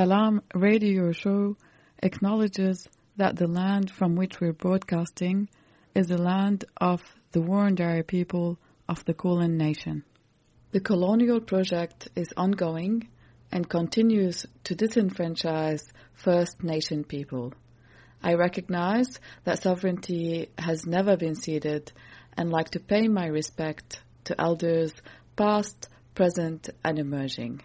Salam radio show acknowledges that the land from which we're broadcasting is the land of the Wurundjeri people of the Kulin Nation. The colonial project is ongoing and continues to disenfranchise First Nation people. I recognize that sovereignty has never been ceded and like to pay my respect to elders past, present, and emerging.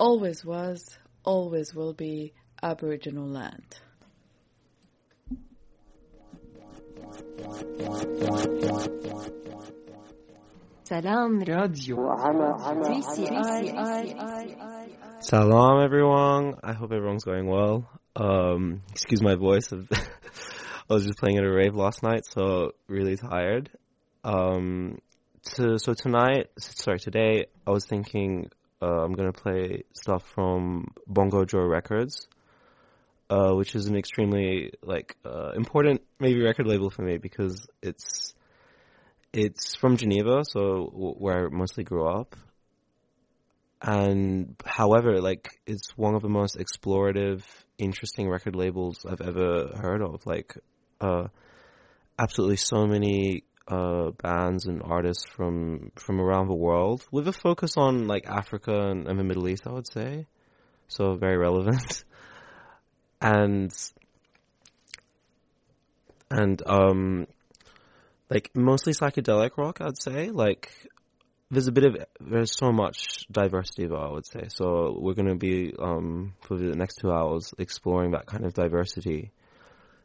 Always was, always will be Aboriginal land. Salam Radio. Salam, everyone. I hope everyone's going well. Um, excuse my voice. I was just playing at a rave last night, so really tired. Um, to, so tonight, sorry, today, I was thinking uh, I'm gonna play stuff from Bongo Joe Records, uh, which is an extremely like uh, important maybe record label for me because it's it's from Geneva, so w- where I mostly grew up. And however, like it's one of the most explorative, interesting record labels I've ever heard of. Like, uh, absolutely so many uh, bands and artists from from around the world, with a focus on like Africa and, and the Middle East, I would say. So very relevant. and and um like mostly psychedelic rock i'd say like there's a bit of there's so much diversity though i would say so we're going to be um for the next two hours exploring that kind of diversity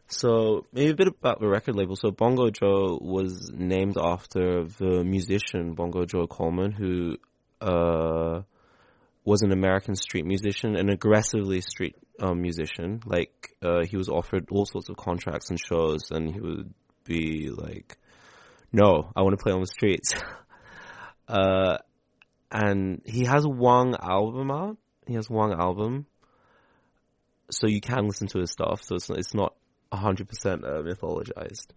so maybe a bit about the record label so bongo joe was named after the musician bongo joe coleman who uh was an american street musician an aggressively street um, musician like uh, he was offered all sorts of contracts and shows and he would be like no, I want to play on the streets. uh, and he has one album out. He has one album, so you can listen to his stuff. So it's it's not hundred percent uh, mythologized.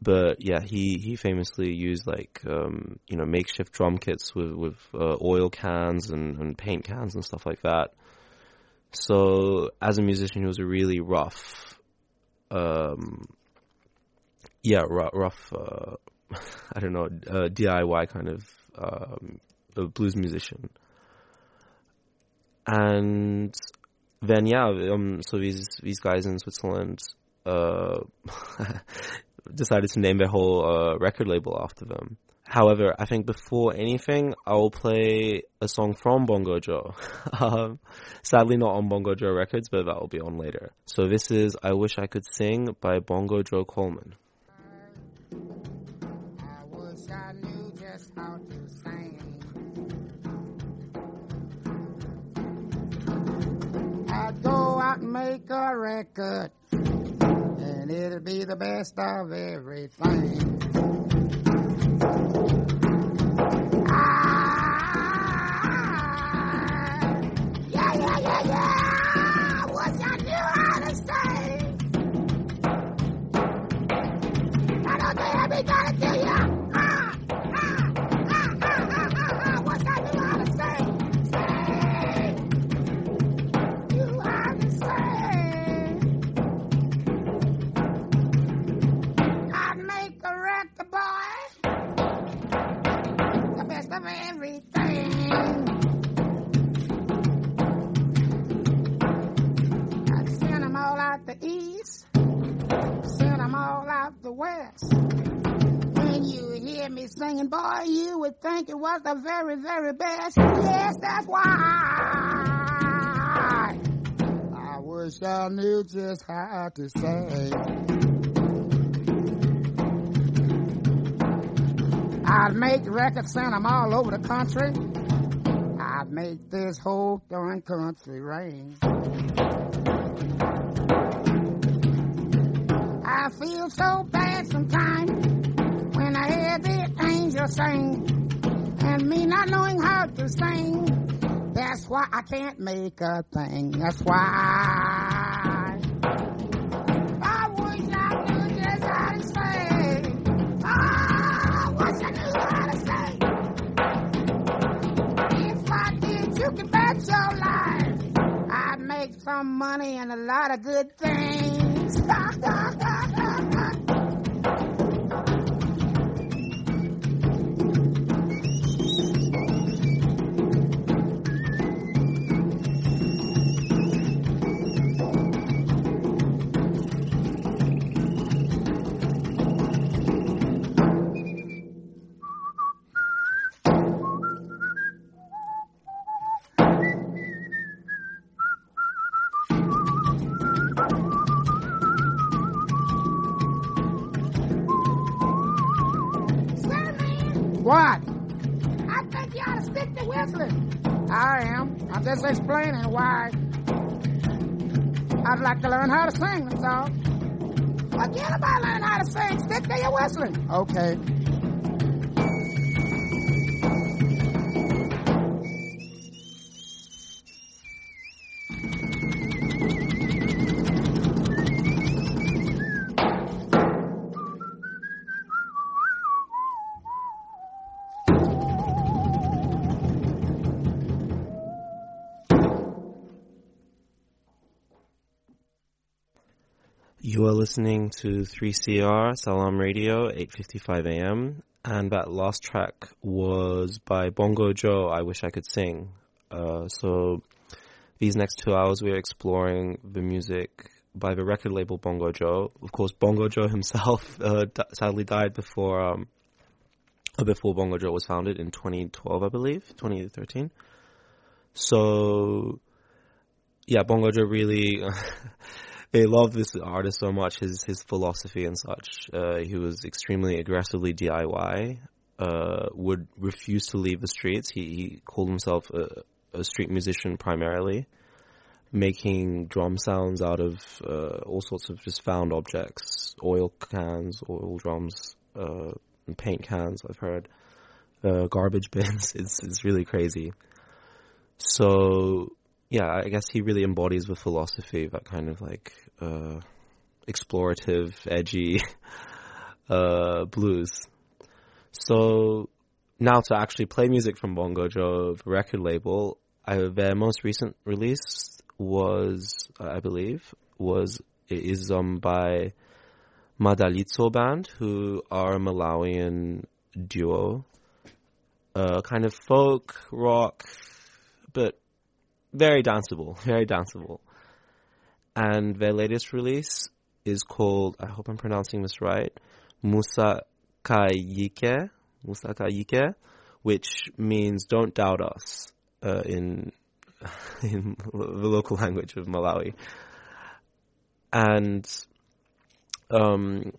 But yeah, he, he famously used like um, you know makeshift drum kits with with uh, oil cans and, and paint cans and stuff like that. So as a musician, he was a really rough um, yeah, rough, rough uh, I don't know, uh, DIY kind of um, blues musician. And then yeah, um, so these these guys in Switzerland uh, decided to name their whole uh, record label after them. However, I think before anything, I will play a song from Bongo Joe. um, sadly, not on Bongo Joe Records, but that will be on later. So this is "I Wish I Could Sing" by Bongo Joe Coleman. And make a record, and it'll be the best of everything. The west. When you hear me singing, boy, you would think it was the very, very best. Yes, that's why. I wish I knew just how to say. I'd make records, send them all over the country. I'd make this whole darn country rain. I feel so bad sometimes when I hear the angels sing and me not knowing how to sing. That's why I can't make a thing. That's why. I some money and a lot of good things. why. I'd like to learn how to sing, that's all. Forget about learning how to sing. Stick to your whistling. Okay. Listening to 3CR Salam Radio, 8:55 a.m. And that last track was by Bongo Joe. I wish I could sing. Uh, so these next two hours we are exploring the music by the record label Bongo Joe. Of course, Bongo Joe himself uh, sadly died before um, before Bongo Joe was founded in 2012, I believe, 2013. So yeah, Bongo Joe really. they love this artist so much, his his philosophy and such. Uh, he was extremely aggressively DIY. Uh, would refuse to leave the streets. He, he called himself a, a street musician primarily, making drum sounds out of uh, all sorts of just found objects, oil cans, oil drums, uh, paint cans. I've heard uh, garbage bins. It's it's really crazy. So yeah, I guess he really embodies the philosophy, that kind of like uh, explorative, edgy uh, blues. So now to actually play music from Bongo Joe, record label, I, their most recent release was, I believe, was is um by Madalitso band, who are a Malawian duo, uh, kind of folk rock, but very danceable, very danceable. And their latest release is called, I hope I'm pronouncing this right, Musa Kayike, Musa Kayike, which means don't doubt us, uh, in, in the local language of Malawi. And, um,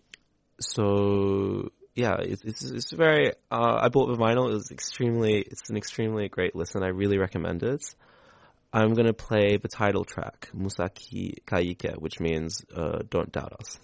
so, yeah, it's, it's, it's very, uh, I bought the vinyl, it was extremely, it's an extremely great listen, I really recommend it. I'm gonna play the title track, Musaki Kaike, which means uh, "Don't Doubt Us."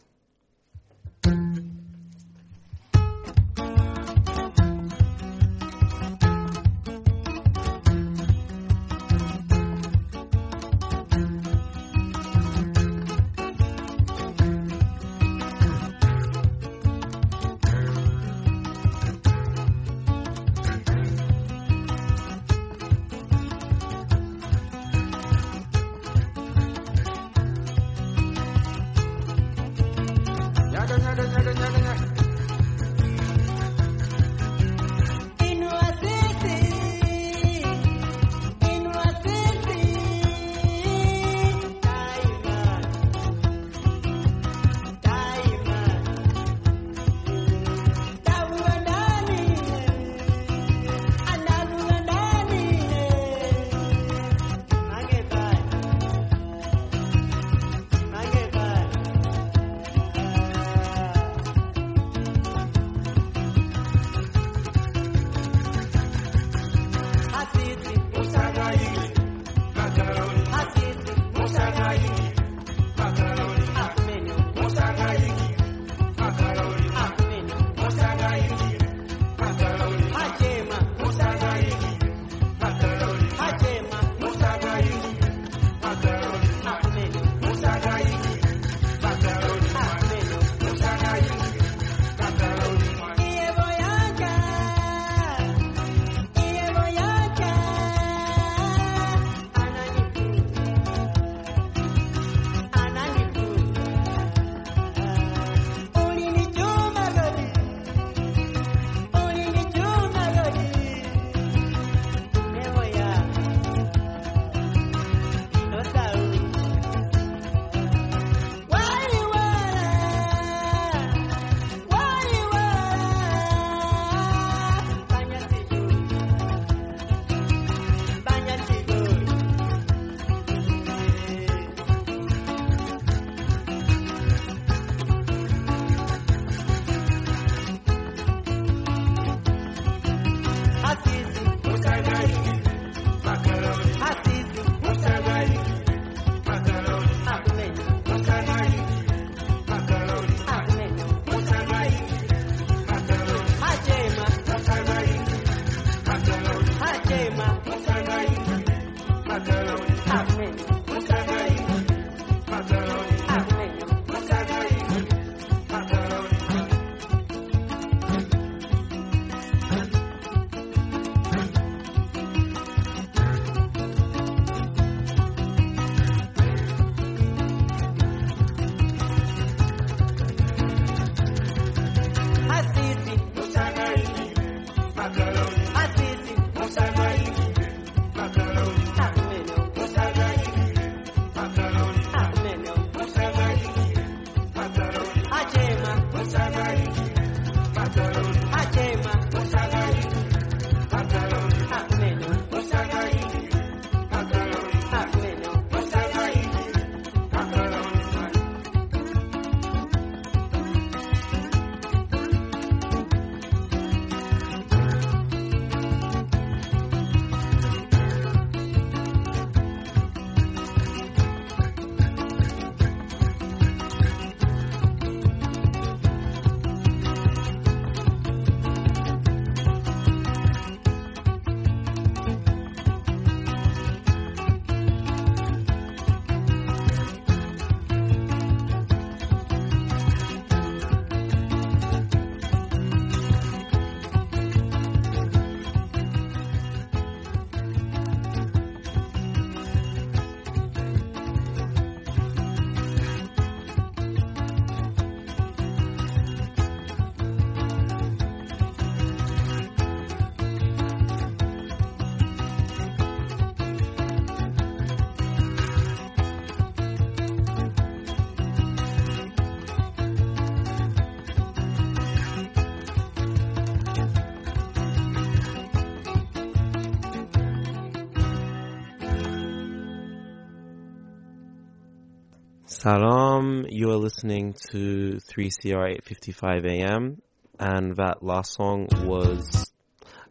Salam, you are listening to 3CR 855 AM, and that last song was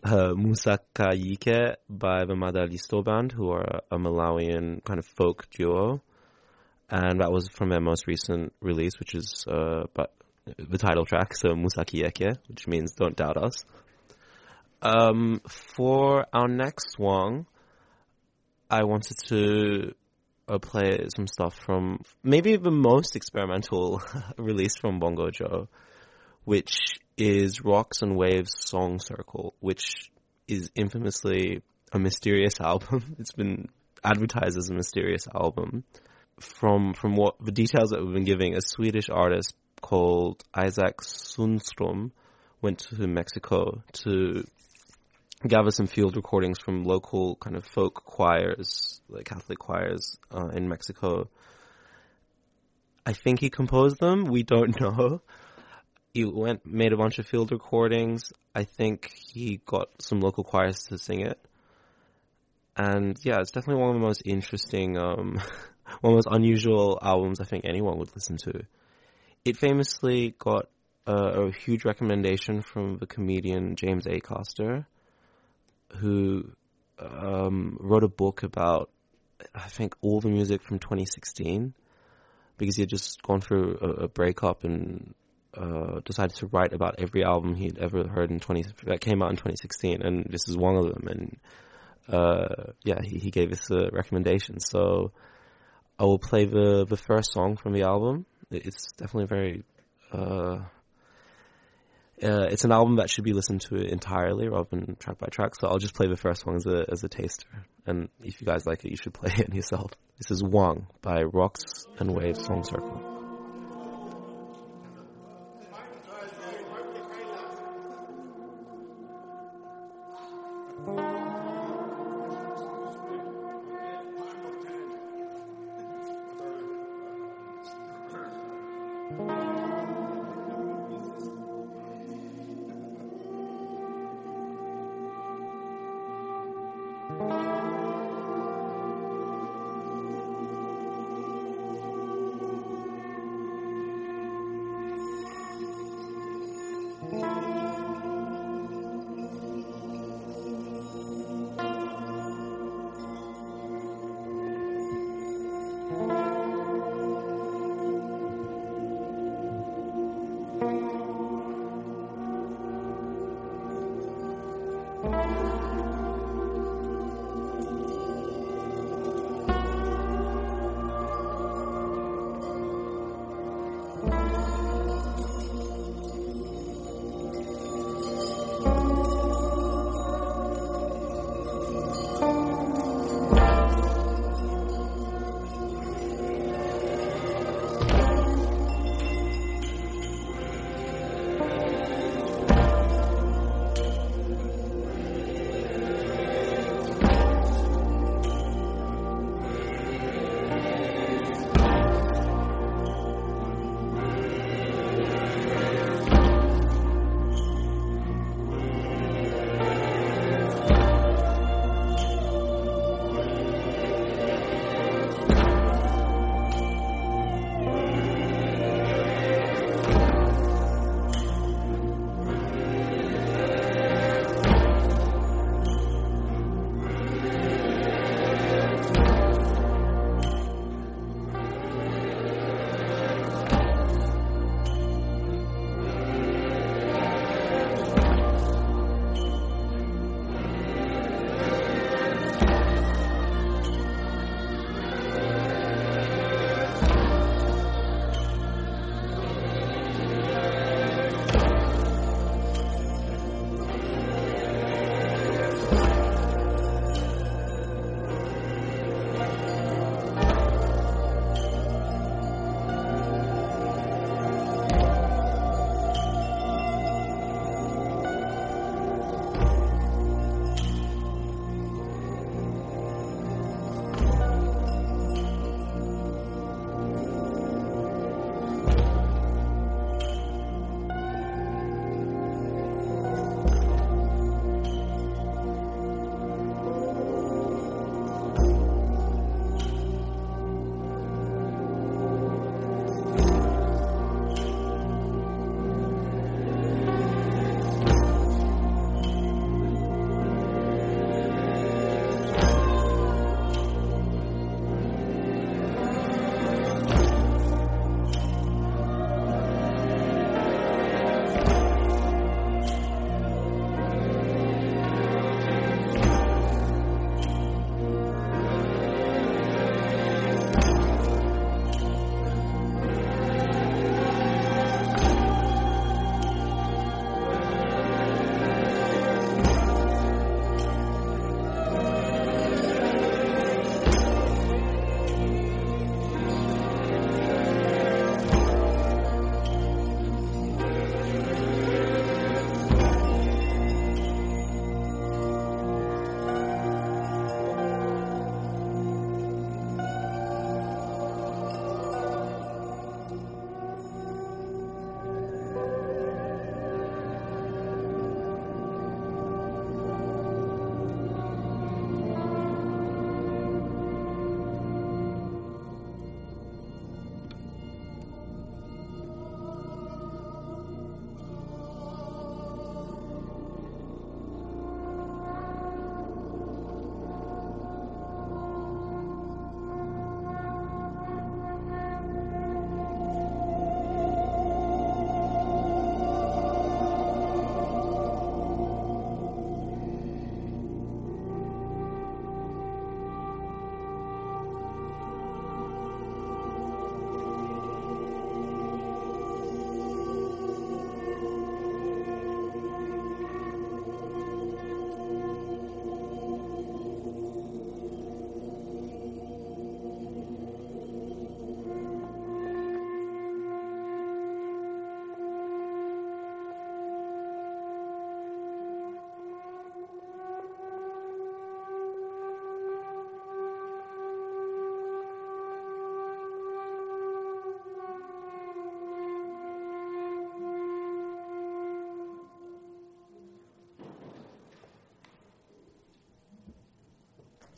uh, by the Madalitso Band, who are a Malawian kind of folk duo. And that was from their most recent release, which is uh, but the title track, so Musaki Yeke, which means Don't Doubt Us. Um, for our next song, I wanted to uh, play some stuff from maybe the most experimental release from Bongo Joe, which is Rocks and Waves Song Circle, which is infamously a mysterious album. It's been advertised as a mysterious album. From from what the details that we've been giving, a Swedish artist called Isaac Sundstrom went to Mexico to gather some field recordings from local kind of folk choirs, like Catholic choirs uh, in Mexico. I think he composed them. We don't know. He went made a bunch of field recordings. I think he got some local choirs to sing it. And yeah, it's definitely one of the most interesting, um, one of the most unusual albums I think anyone would listen to. It famously got a huge recommendation from the comedian James A. Acaster who um, wrote a book about, I think, all the music from 2016 because he had just gone through a, a breakup and uh, decided to write about every album he'd ever heard in 20 that came out in 2016, and this is one of them. And uh, yeah, he, he gave us a recommendation. So I will play the the first song from the album. It's definitely very uh, uh, it's an album that should be listened to entirely rather than track by track. So I'll just play the first one as a as a taster, and if you guys like it, you should play it yourself. This is Wang by Rocks and Waves Song Circle.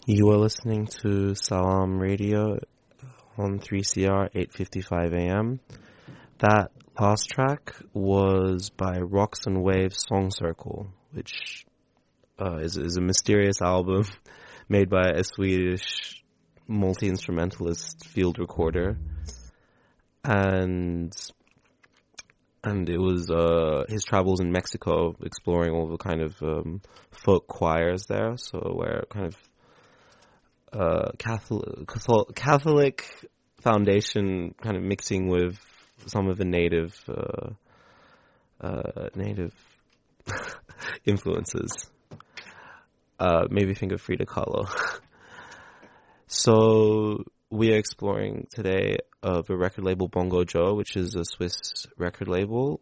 You are listening to Salam Radio on 3CR 8:55 a.m. That last track was by Rocks and Waves Song Circle, which uh, is, is a mysterious album made by a Swedish multi-instrumentalist field recorder. And and it was uh, his travels in Mexico, exploring all the kind of um, folk choirs there. So where kind of uh, Catholic, Catholic foundation kind of mixing with some of the native uh, uh, native influences. Uh, maybe think of Frida Kahlo. so we are exploring today uh, the record label Bongo Joe, which is a Swiss record label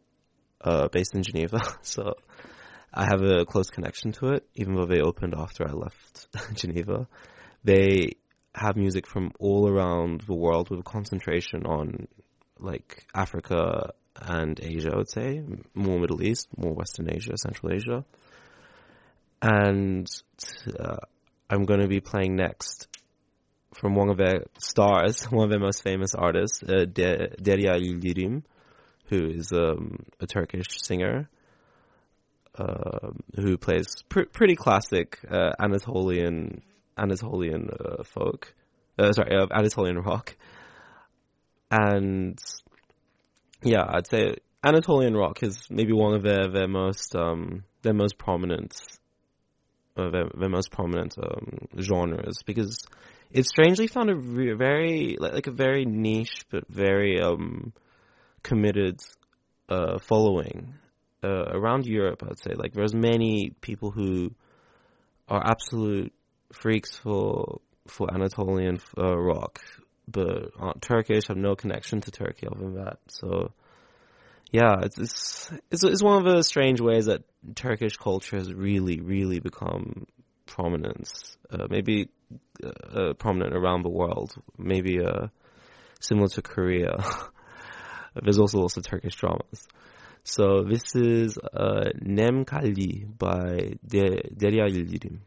uh, based in Geneva. So I have a close connection to it, even though they opened after I left Geneva. They have music from all around the world with a concentration on like Africa and Asia, I would say, more Middle East, more Western Asia, Central Asia. And uh, I'm going to be playing next from one of their stars, one of their most famous artists, uh, De- Derya Yildirim, who is um, a Turkish singer uh, who plays pr- pretty classic uh, Anatolian Anatolian uh, folk, uh, sorry, Anatolian rock, and yeah, I'd say Anatolian rock is maybe one of their their most um, their most prominent uh, their, their most prominent um, genres because it's strangely found a re- very like, like a very niche but very um, committed uh, following uh, around Europe. I'd say like there's many people who are absolute freaks for for Anatolian uh, rock, but aren't Turkish. Have no connection to Turkey other than that. So yeah, it's, it's it's it's one of the strange ways that Turkish culture has really really become prominent. Uh, maybe uh, uh, prominent around the world. Maybe uh, similar to Korea. There's also lots of Turkish dramas. So this is uh, Nem Kaldi by De- Derya Yildirim.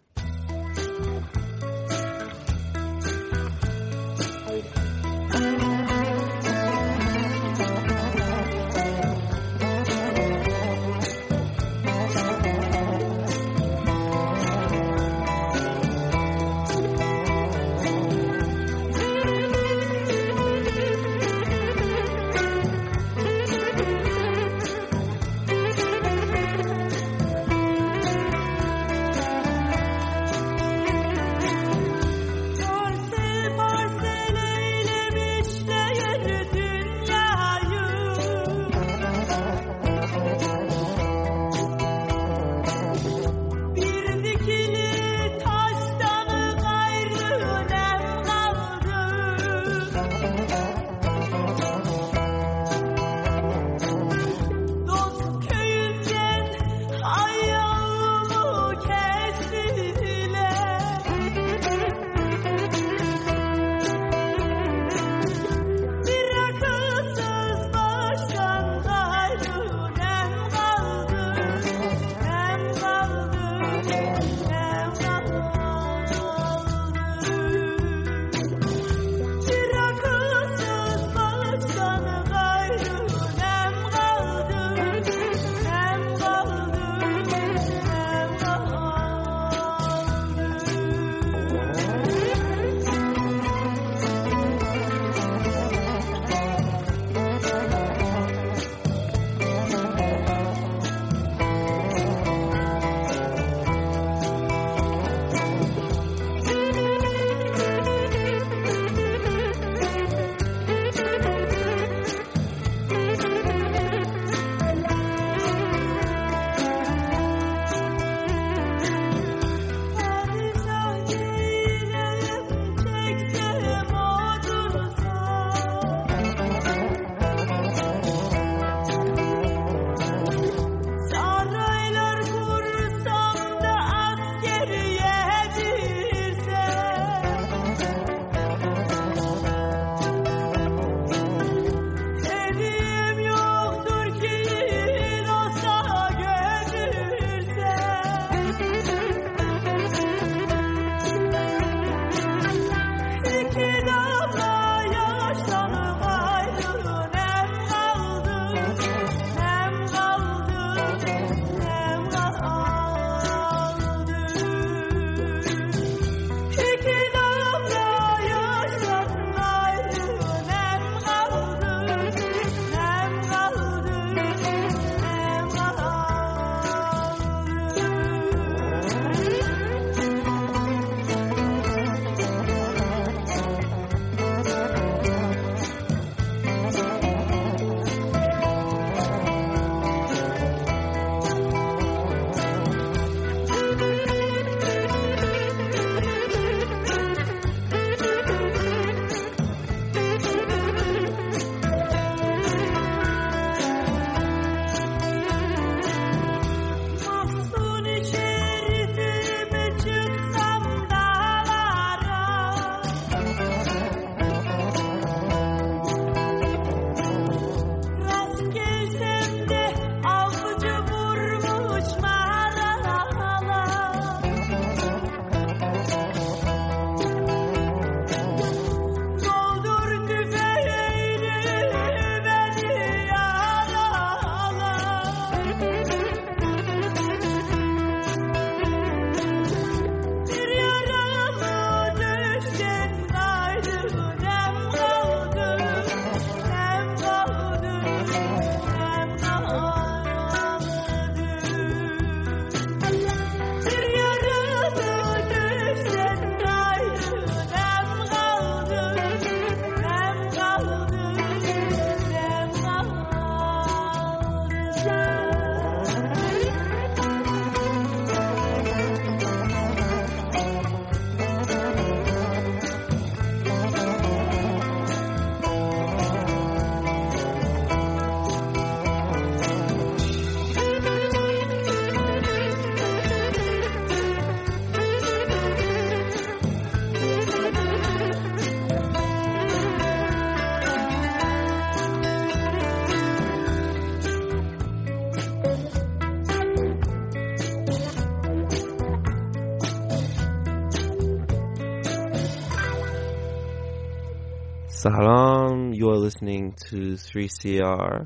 Salam, you're listening to 3CR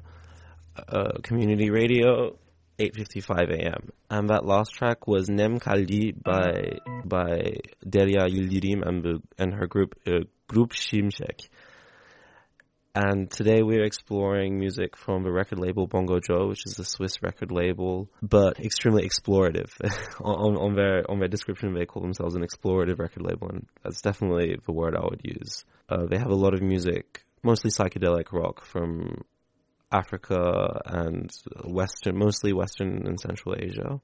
uh, Community Radio, 8.55 a.m. And that last track was Nem Kaldi by by Derya Yildirim and, and her group, uh, Grup Şimşek. And today we're exploring music from the record label Bongo Joe, which is a Swiss record label, but extremely explorative. on, on their on their description, they call themselves an explorative record label, and that's definitely the word I would use. Uh, they have a lot of music, mostly psychedelic rock from Africa and Western, mostly Western and Central Asia.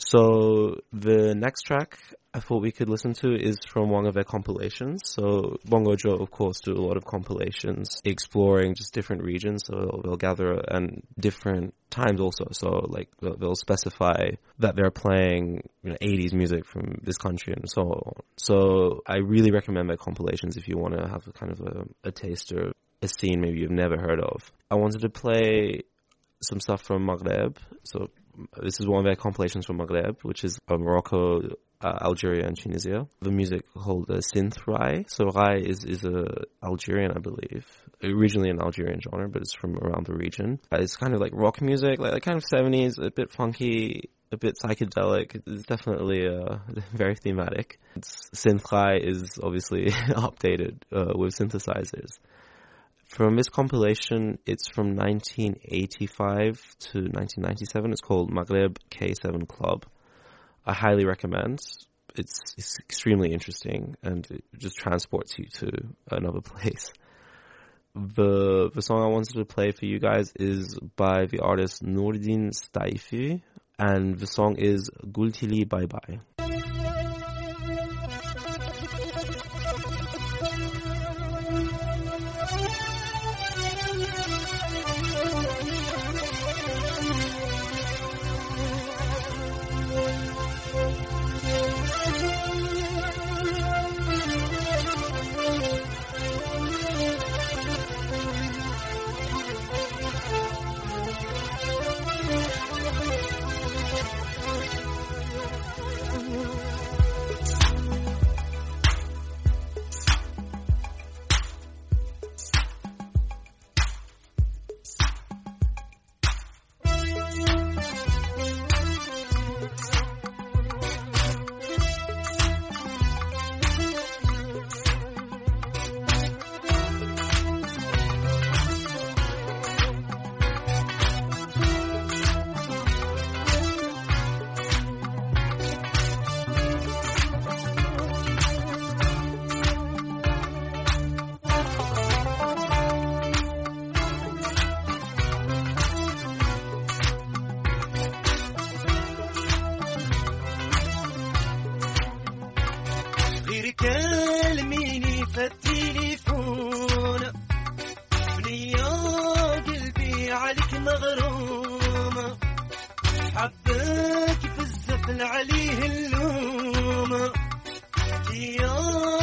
So the next track I thought we could listen to is from one of their compilations. So Bongo Joe, of course, do a lot of compilations exploring just different regions. So they'll, gather and different times also. So like they'll, they'll specify that they're playing you know, 80s music from this country and so on. So I really recommend their compilations if you want to have a kind of a, a taster, a scene maybe you've never heard of. I wanted to play some stuff from Maghreb. So this is one of their compilations from Maghreb, which is uh, Morocco, uh, Algeria, and Tunisia. The music called uh, synth rai. So rai is is a Algerian, I believe, originally an Algerian genre, but it's from around the region. Uh, it's kind of like rock music, like, like kind of seventies, a bit funky, a bit psychedelic. It's definitely uh, very thematic. It's, synth rai is obviously updated uh, with synthesizers. From this compilation, it's from 1985 to 1997. It's called Maghreb K7 Club. I highly recommend. It's, it's extremely interesting and it just transports you to another place. The the song I wanted to play for you guys is by the artist Nurdin Staifi, and the song is Gultili Bye Bye.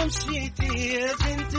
مشيتي يا بنت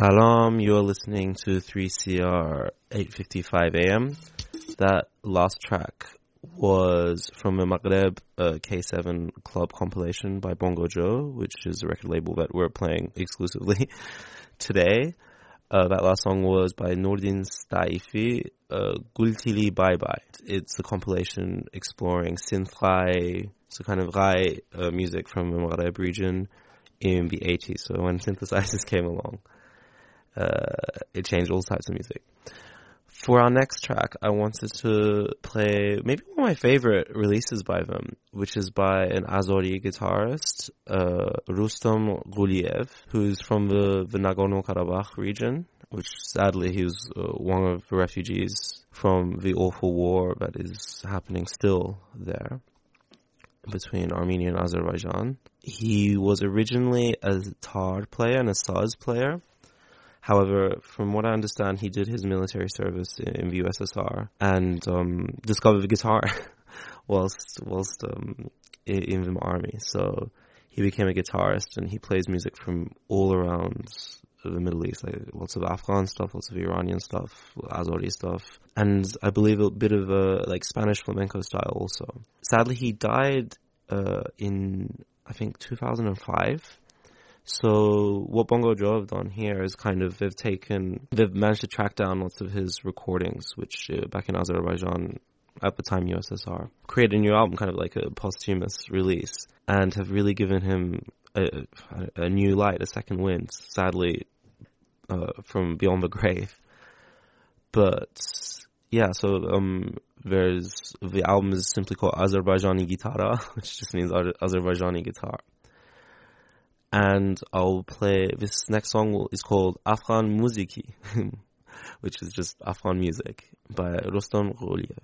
Salam, you're listening to 3CR 8:55 AM. That last track was from a Maghreb uh, K7 club compilation by Bongo Joe, which is a record label that we're playing exclusively today. Uh, that last song was by Nordin Staifi, uh, Gultili Bye Bye. It's a compilation exploring synth rai, so kind of rai uh, music from the Maghreb region in the 80s. So when synthesizers came along, uh, it changed all types of music. For our next track, I wanted to play maybe one of my favorite releases by them, which is by an Azeri guitarist, uh, Rustam Guliev, who's from the, the Nagorno-Karabakh region, which sadly he was uh, one of the refugees from the awful war that is happening still there between Armenia and Azerbaijan. He was originally a tar player and a saz player, However, from what I understand, he did his military service in the USSR and um, discovered the guitar whilst whilst um, in the army. So he became a guitarist and he plays music from all around the Middle East, like lots of Afghan stuff, lots of Iranian stuff, Azeri stuff, and I believe a bit of a like Spanish flamenco style also. Sadly, he died uh, in I think 2005 so what Bongo Joe have done here is kind of they've taken they've managed to track down lots of his recordings, which uh, back in Azerbaijan at the time USSR created a new album, kind of like a posthumous release, and have really given him a, a new light, a second wind. Sadly, uh, from beyond the grave, but yeah. So um, there's the album is simply called Azerbaijani Gitara, which just means Azerbaijani guitar and I'll play this next song is called Afghan Muziki, which is just Afghan music by Rustam Guliev.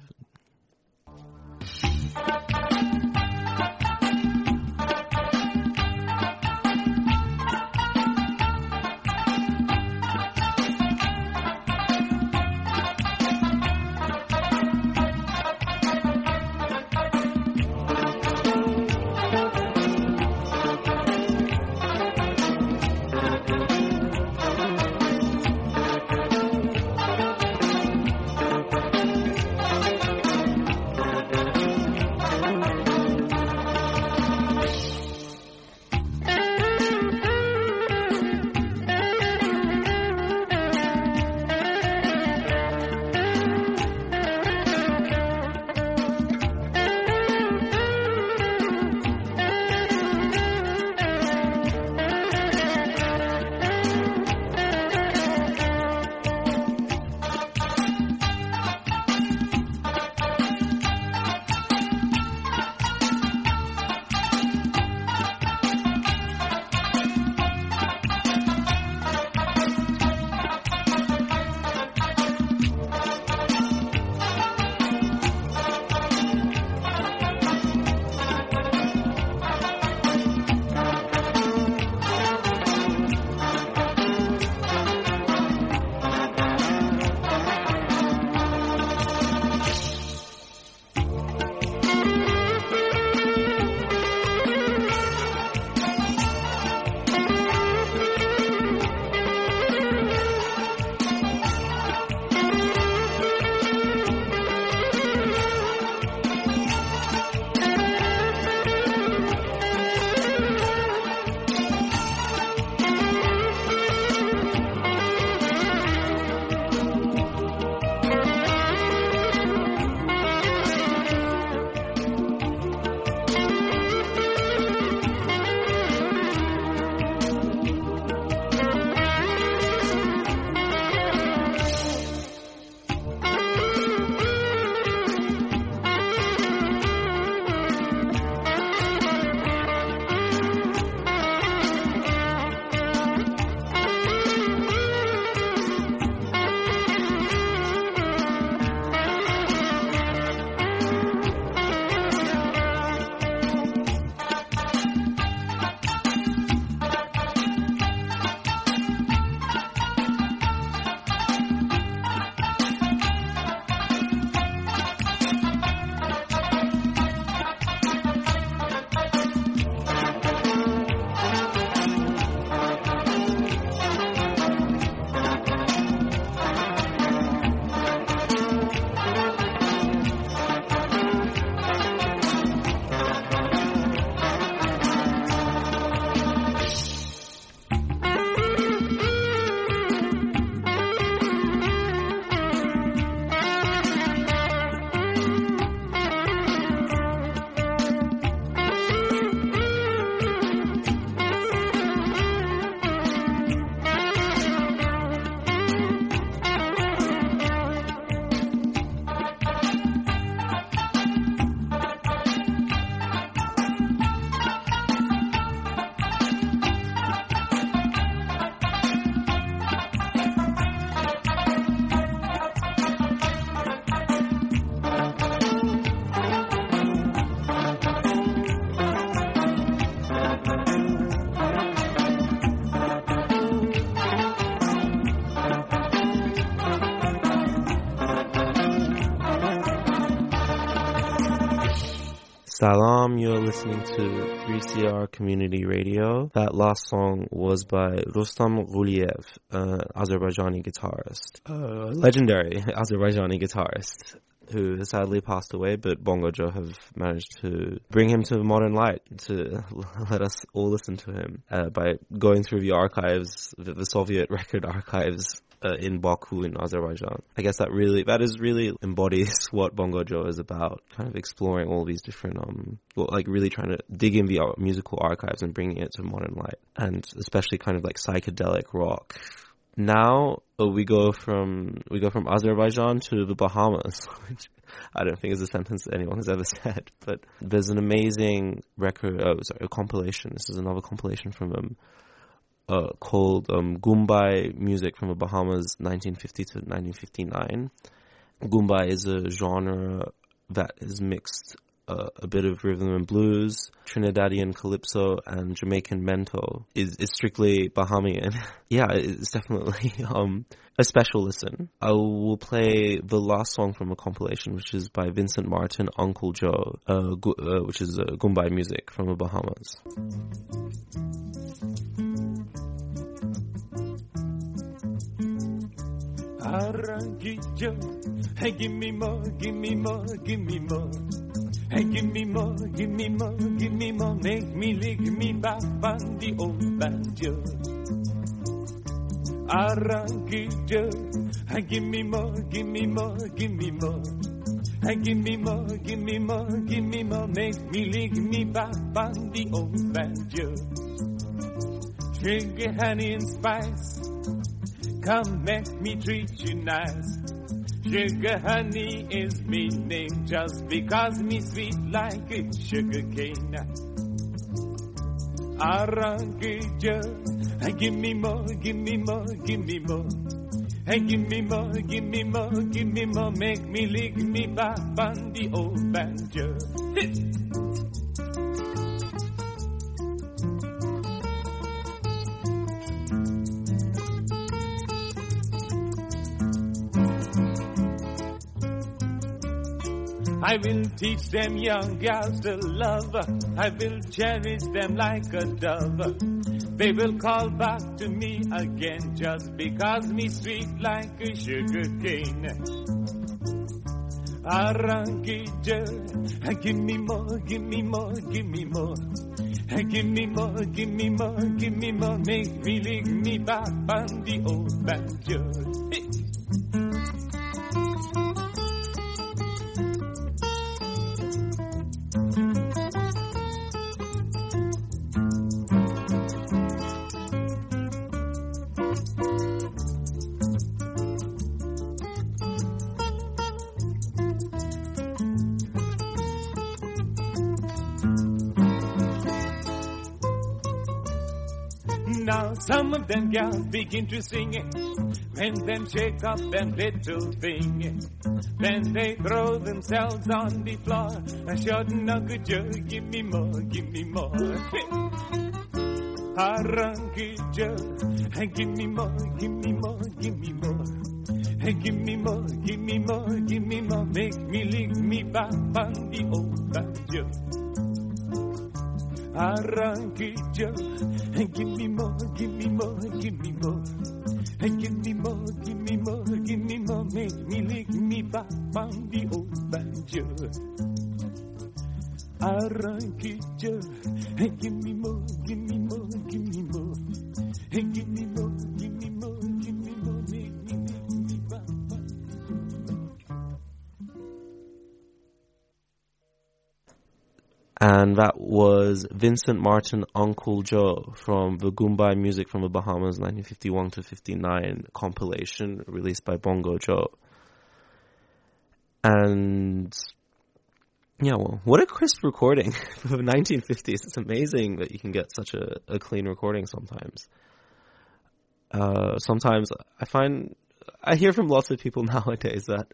Salam, you're listening to 3CR Community Radio. That last song was by Rustam Guliev, an Azerbaijani guitarist, a legendary Azerbaijani guitarist who has sadly passed away, but Bongo Joe have managed to bring him to the modern light to let us all listen to him uh, by going through the archives, the, the Soviet record archives uh, in Baku in Azerbaijan. I guess that really that is really embodies what Bongo Joe is about, kind of exploring all these different um well, like really trying to dig in the musical archives and bringing it to modern light, and especially kind of like psychedelic rock. Now uh, we go from we go from Azerbaijan to the Bahamas, which I don't think is a sentence anyone has ever said. But there's an amazing record, oh sorry, a compilation. This is another compilation from them uh, called um, Goombay music from the Bahamas, 1950 to 1959. Goombay is a genre that is mixed uh, a bit of rhythm and blues, Trinidadian calypso, and Jamaican mento. is is strictly Bahamian. yeah, it's definitely um, a special listen. I will play the last song from a compilation, which is by Vincent Martin, Uncle Joe, uh, gu- uh, which is uh, Goombay music from the Bahamas. Arranquillo, hey, give me more, give me more, give me more. Hey, give me more, give me more, give me more. Make me lick me old banjo. Arranquillo, hey, give me more, give me more, give me more. Hey, give me more, give me more, give me more. Make me lick me old banjo. Sugar, honey, and spice. Come make me treat you nice. Sugar honey is me name just because me sweet like a sugar cane. Arranquilla, give me more, give me more, give me more. Hey, give me more, give me more, give me more. Make me lick me back on the old banjo. I will teach them young girls to love. I will cherish them like a dove. They will call back to me again just because me sweet like a sugar cane. Arranquilla, give me more, give me more, give me more. Give me more, give me more, give me more. Make me lick me back on the old banjo. Them gals begin to sing it when them shake up them little thing. Then they throw themselves on the floor and shout, "Uncle Joe, give me more, give me more." And give me more, give me more, give me more. Hey, give me more, give me more, give me more. Make me lick me back on the old banjo. Arranquilla, and give me more, give me more, give me more. Give me more, give me more, give me more. Make me lick me back on the old banjo. Arranquilla, and give me more, give me more, and that was Vincent Martin Uncle Joe from the Goombay Music from the Bahamas 1951 to 59 compilation released by Bongo Joe. And yeah, well, what a crisp recording for the 1950s. It's amazing that you can get such a, a clean recording sometimes. Uh, sometimes I find, I hear from lots of people nowadays that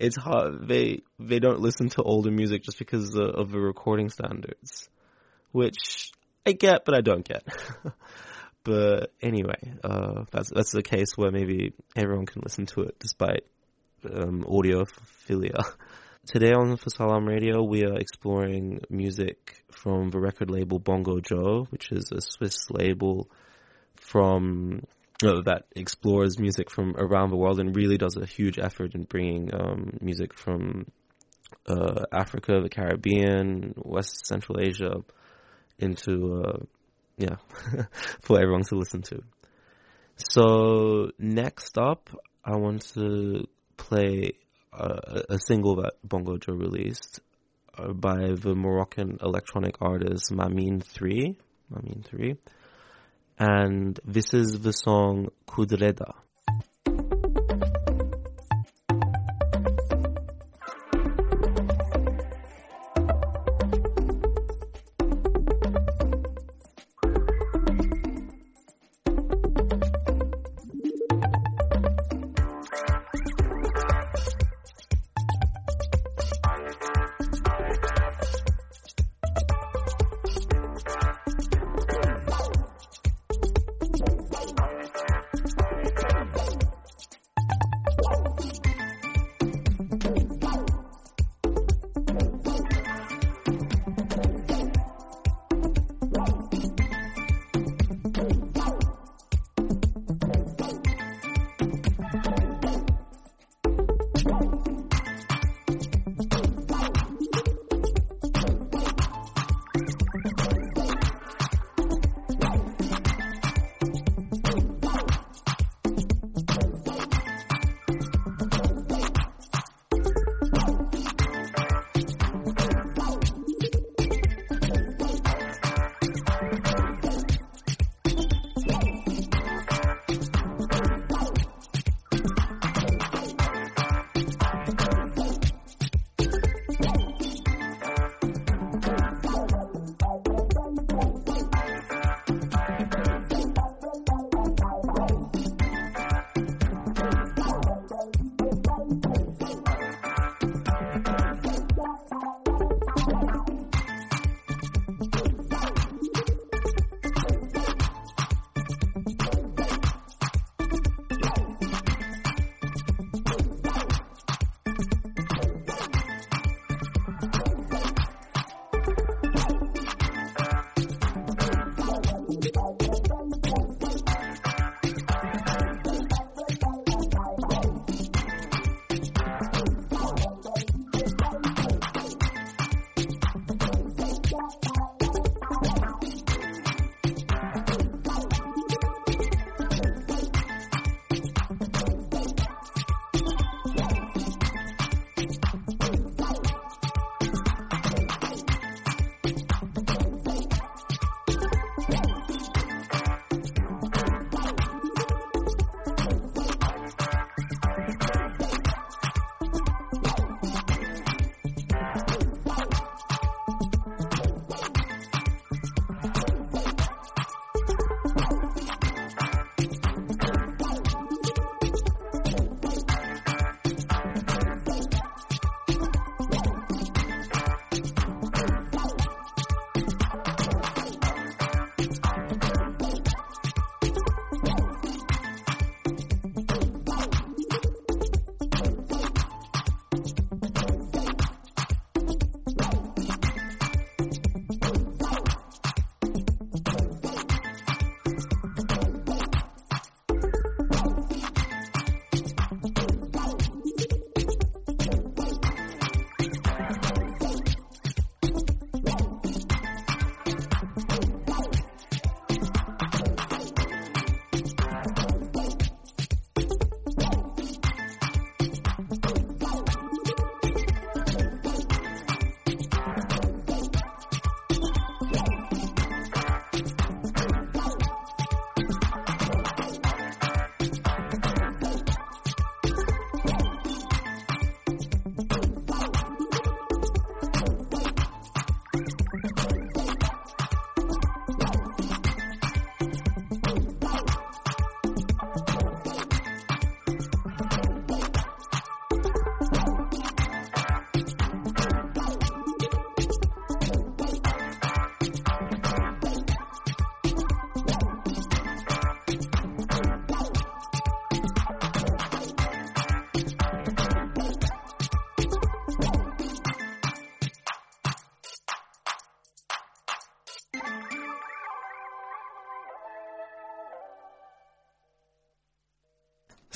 it's hard. They they don't listen to older music just because of, of the recording standards, which I get, but I don't get. but anyway, uh, that's that's the case where maybe everyone can listen to it despite um, audiophilia. today on For Salam Radio, we are exploring music from the record label Bongo Joe, which is a Swiss label from that explores music from around the world and really does a huge effort in bringing um, music from uh, Africa, the Caribbean, West Central Asia into uh, yeah for everyone to listen to. So next up, I want to play uh, a single that Bongo Joe released uh, by the Moroccan electronic artist Mamin 3. Mamin 3. And this is the song Kudreda.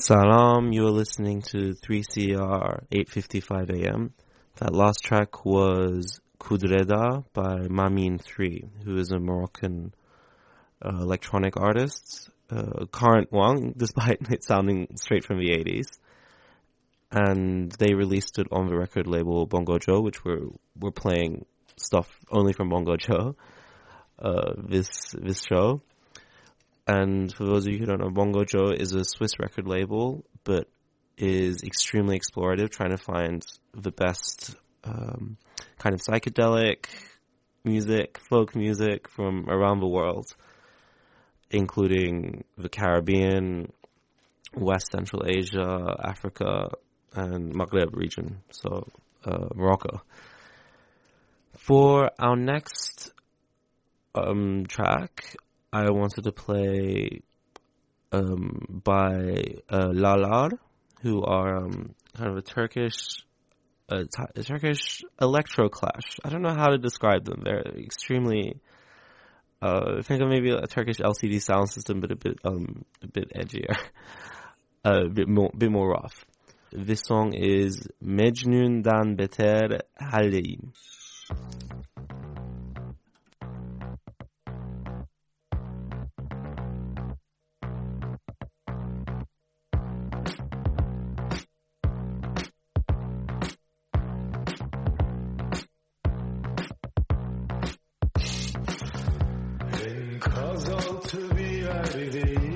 Salam, you're listening to 3CR 8:55 a.m. That last track was Kudreda by Mamin 3, who is a Moroccan uh, electronic artist, uh, current one, despite it sounding straight from the 80s. And they released it on the record label Bongo Joe, which we're we're playing stuff only from Bongo Joe. Uh, this this show. And for those of you who don't know, Bongo Joe is a Swiss record label, but is extremely explorative, trying to find the best um, kind of psychedelic music, folk music from around the world, including the Caribbean, West Central Asia, Africa, and Maghreb region, so uh, Morocco. For our next um, track, I wanted to play um, by uh, Lalalar, who are um, kind of a Turkish, a, a Turkish electro clash. I don't know how to describe them. They're extremely. Uh, think of maybe a Turkish LCD sound system, but a bit um a bit edgier, a bit more bit more rough. This song is Mecnun'dan beter haldeyim. Bir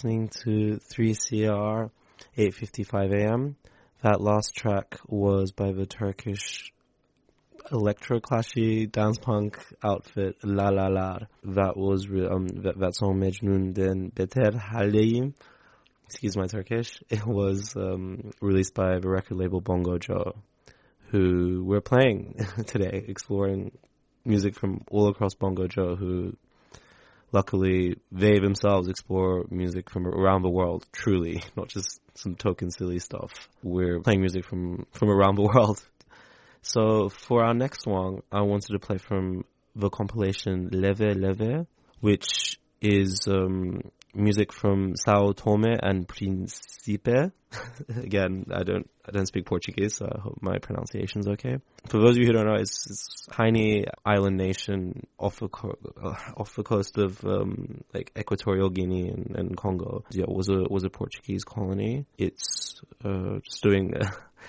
listening to 3CR 8.55 AM. That last track was by the Turkish electro-clashy dance punk outfit Lalalar. That was, um, that, that song Mecnun Den Beter Halleyim. Excuse my Turkish. It was, um, released by the record label Bongo Joe, who we're playing today, exploring music from all across Bongo Joe, who luckily they themselves explore music from around the world, truly, not just some token silly stuff. We're playing music from, from around the world. So for our next song, I wanted to play from the compilation Leve Leve, which is um, music from Sao Tome and Principe. Again, I don't I don't speak Portuguese, so I hope my pronunciation's okay. For those of you who don't know, it's, it's tiny island nation off the co- uh, off the coast of um, like Equatorial Guinea and, and Congo. Yeah, it was a was a Portuguese colony. It's uh, just doing.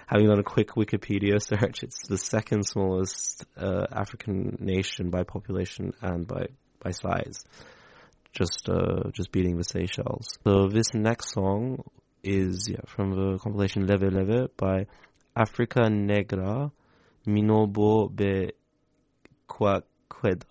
having done a quick Wikipedia search, it's the second smallest uh, African nation by population and by by size just uh, just beating the Seychelles. So this next song is yeah, from the compilation Leve Leve by Africa Negra Minobo Be Kwakweda.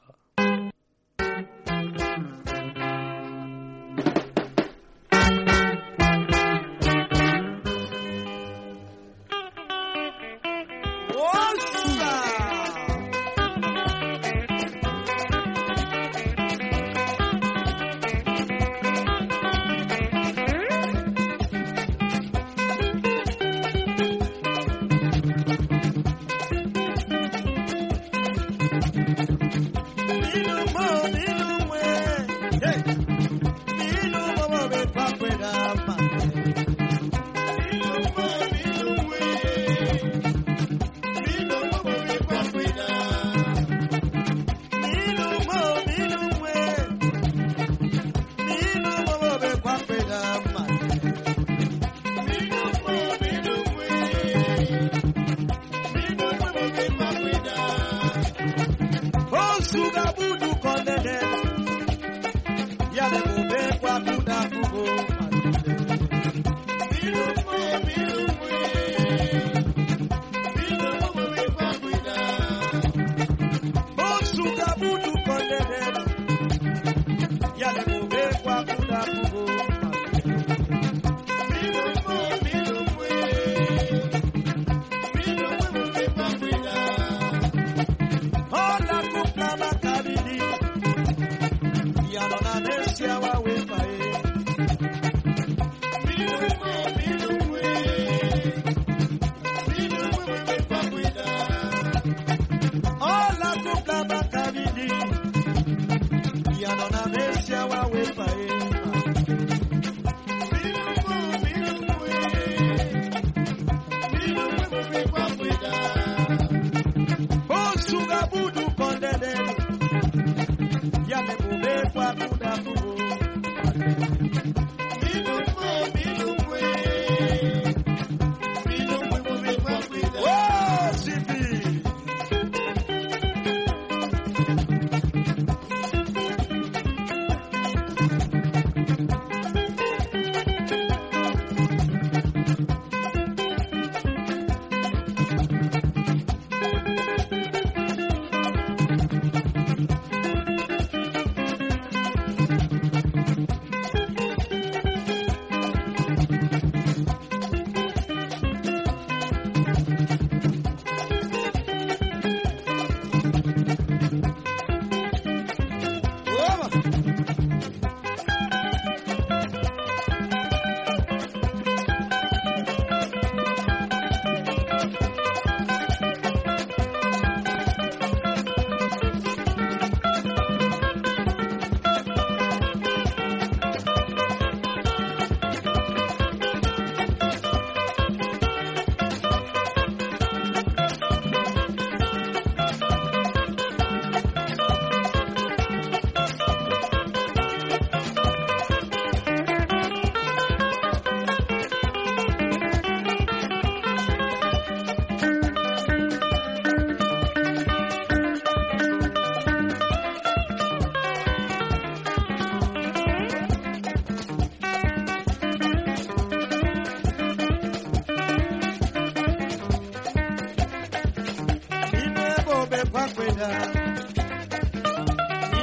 Kwakwenda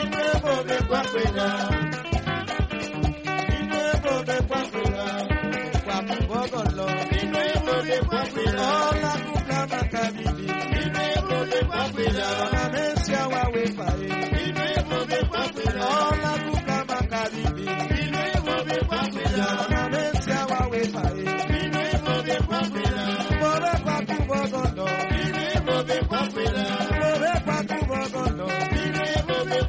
ine bobe kwakwenda ine bobe kwakwenda kwakubogolo ine bobe kwakwenda ola kukla makabili ine bobe kwakwenda na mesia wawe pae ine bobe kwakwenda ola kukla makabili ine bobe kwakwenda na mesia wawe pae ine bobe kwakwenda bobe kwakubogolo ine bobe kwakwenda bobe kwakubogolo ine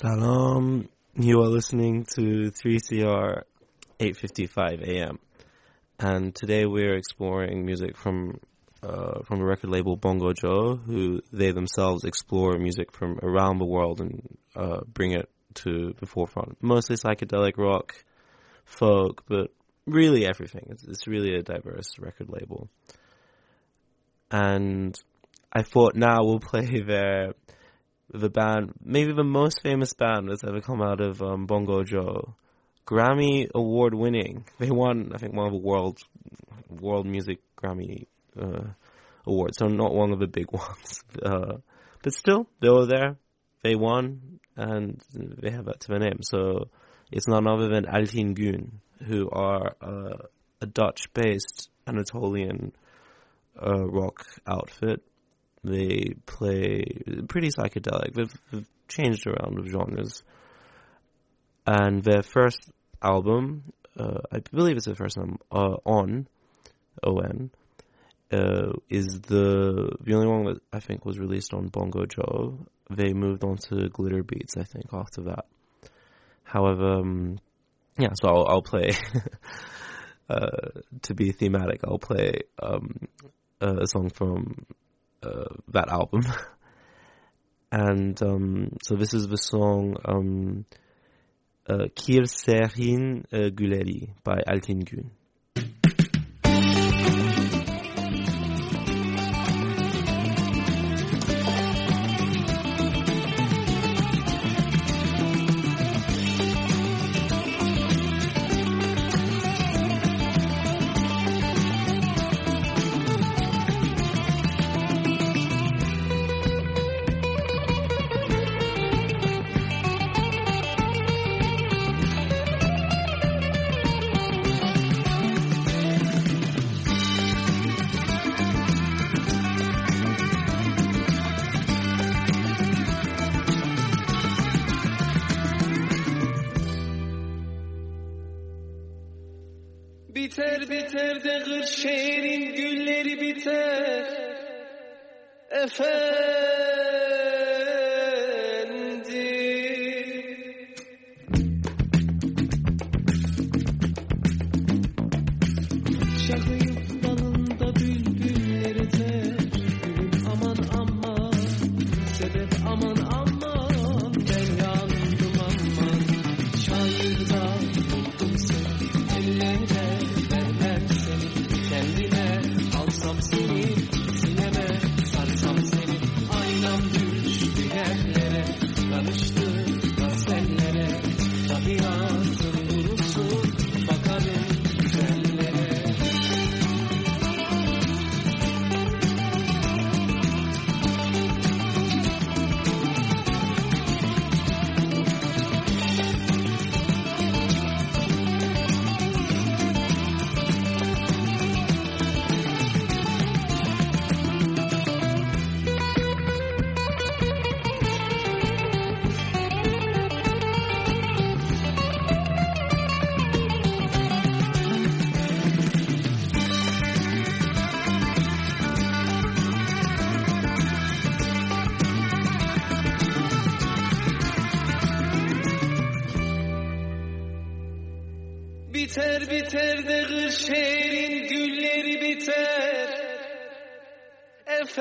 Salam. You are listening to 3CR 8:55 a.m. And today we're exploring music from uh, from the record label Bongo Joe, who they themselves explore music from around the world and uh, bring it to the forefront. Mostly psychedelic rock, folk, but really everything. It's, it's really a diverse record label. And I thought now we'll play their the band, maybe the most famous band that's ever come out of um, Bongo Joe. Grammy award winning. They won, I think, one of the world world music Grammy uh, awards. So not one of the big ones, uh, but still they were there. They won, and they have that to their name. So it's none other than Altin Gün, who are uh, a Dutch-based Anatolian uh, rock outfit. They play pretty psychedelic. They've, they've changed around of genres. And their first album, uh, I believe it's the first time uh, on ON, uh, is the the only one that I think was released on Bongo Joe. They moved on to Glitter Beats, I think, after that. However, um, yeah, so I'll, I'll play uh, to be thematic. I'll play um, a song from uh, that album, and um, so this is the song um, uh, Kir Serin uh, Güleri by Altin Gün.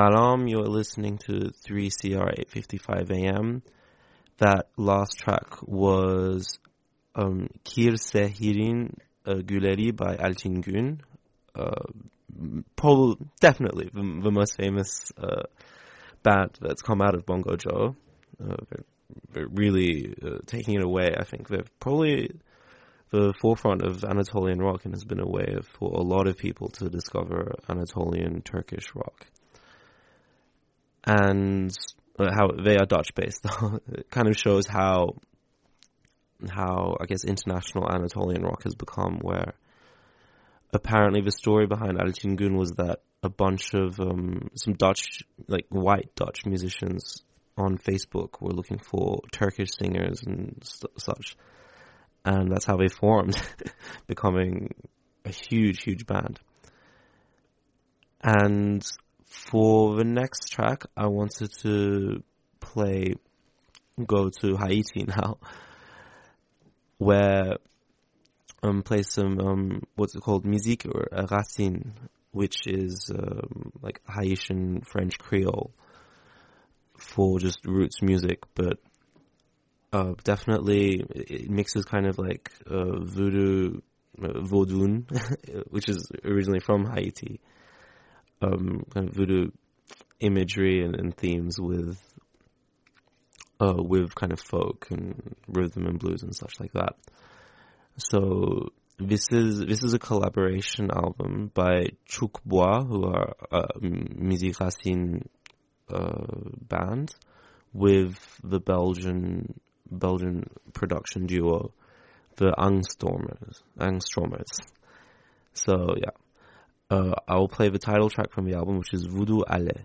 Salam, you're listening to 3CR 855 AM. That last track was um, Kırşehir'in uh, Güleri by Altin Gün. Uh, probably, definitely the, the most famous uh, band that's come out of Bongo Joe. Uh, they're, they're really uh, taking it away. I think they're probably the forefront of Anatolian rock and has been a way for a lot of people to discover Anatolian Turkish rock. And uh, how they are Dutch based. it kind of shows how how I guess international Anatolian rock has become. Where apparently the story behind Gün was that a bunch of um, some Dutch, like white Dutch musicians on Facebook were looking for Turkish singers and st- such, and that's how they formed, becoming a huge, huge band. And for the next track, I wanted to play, go to Haiti now, where um play some um what's it called? Musique or racine, which is um, like Haitian French Creole for just roots music, but uh, definitely it mixes kind of like uh, voodoo, uh, vaudou, which is originally from Haiti, um, kind of voodoo imagery and, and themes with uh, with kind of folk and rhythm and blues and such like that. So this is this is a collaboration album by Chouk Bwa, who are a Musique Racine uh, band, with the Belgian Belgian production duo, the Angstormers. Ångströmers. So yeah, uh, I will play the title track from the album, which is Vodou Alé.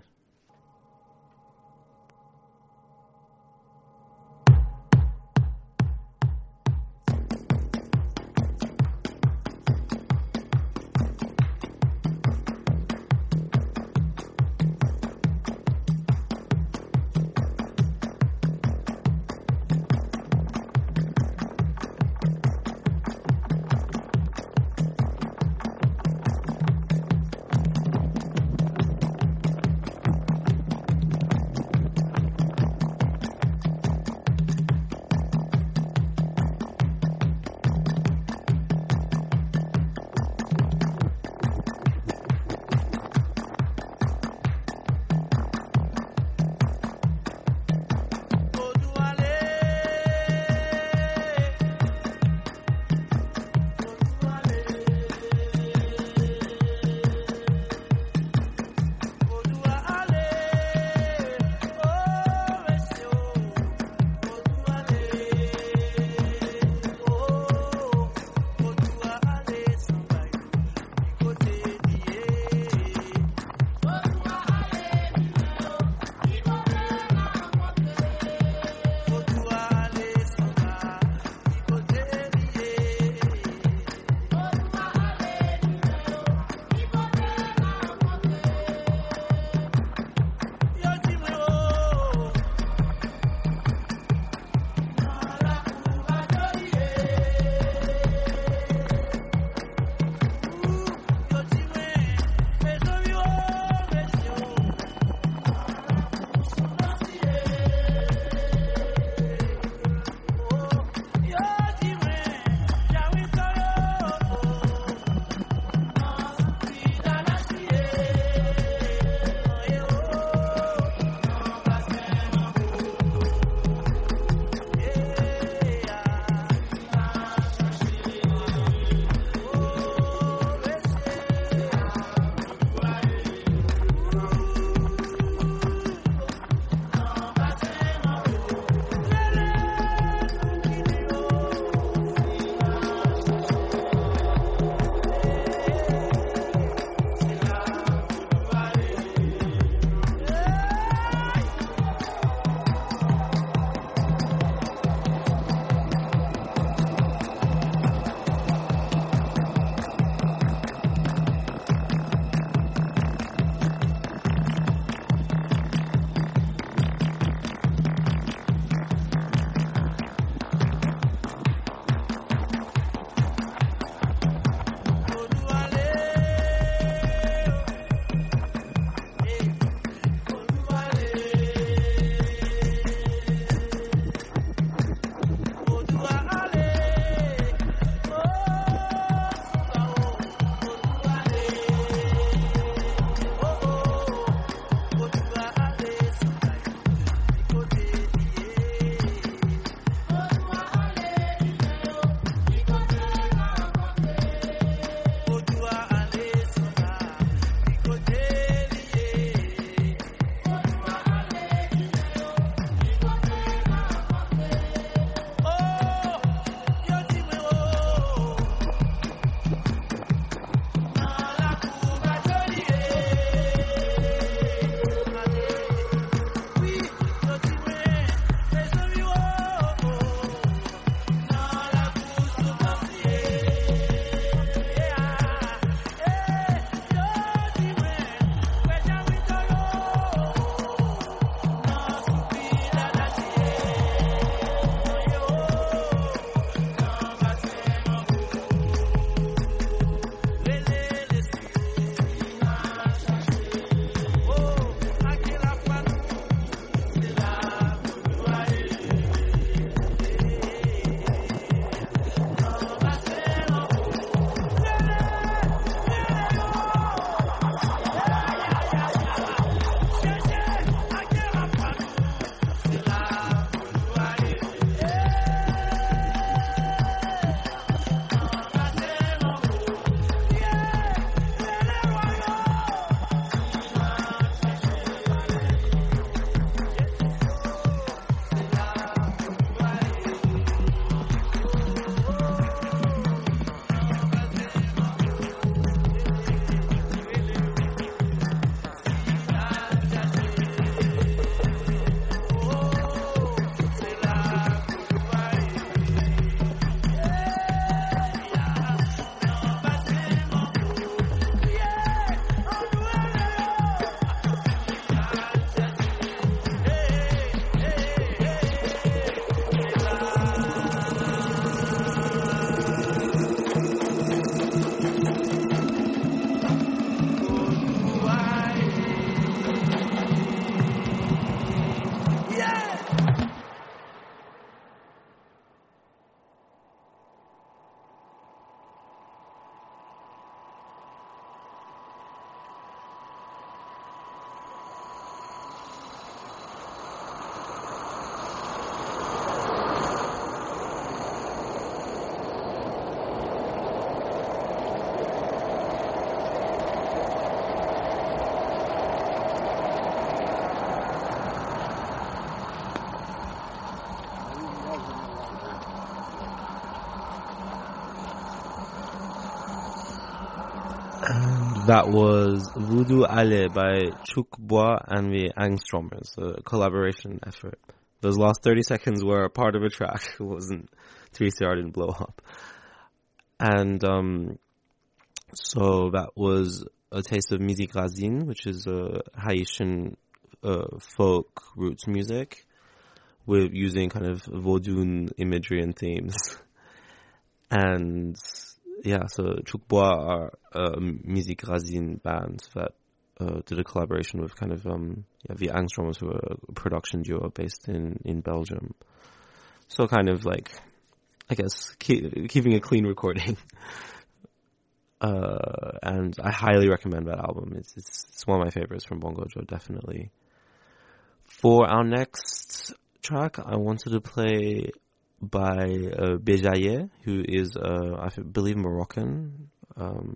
That was Vodou Alé by Chouk Bwa and the Ångströmers, a collaboration effort. Those last 30 seconds were part of a track. It wasn't 3CR didn't blow up. And, um, so that was a taste of musique racine, which is a Haitian uh, folk roots music with using kind of Vodun imagery and themes. And yeah, so Chouk Bwa are a musique racine band that uh, did a collaboration with kind of um, yeah, the Ångströmers, who are a production duo based in, in Belgium. So kind of like, I guess, keep, keeping a clean recording. Uh, and I highly recommend that album. It's, it's, it's one of my favorites from Bongo Joe, definitely. For our next track, I wanted to play by uh, Bejaye, who is, uh, I believe, Moroccan, um,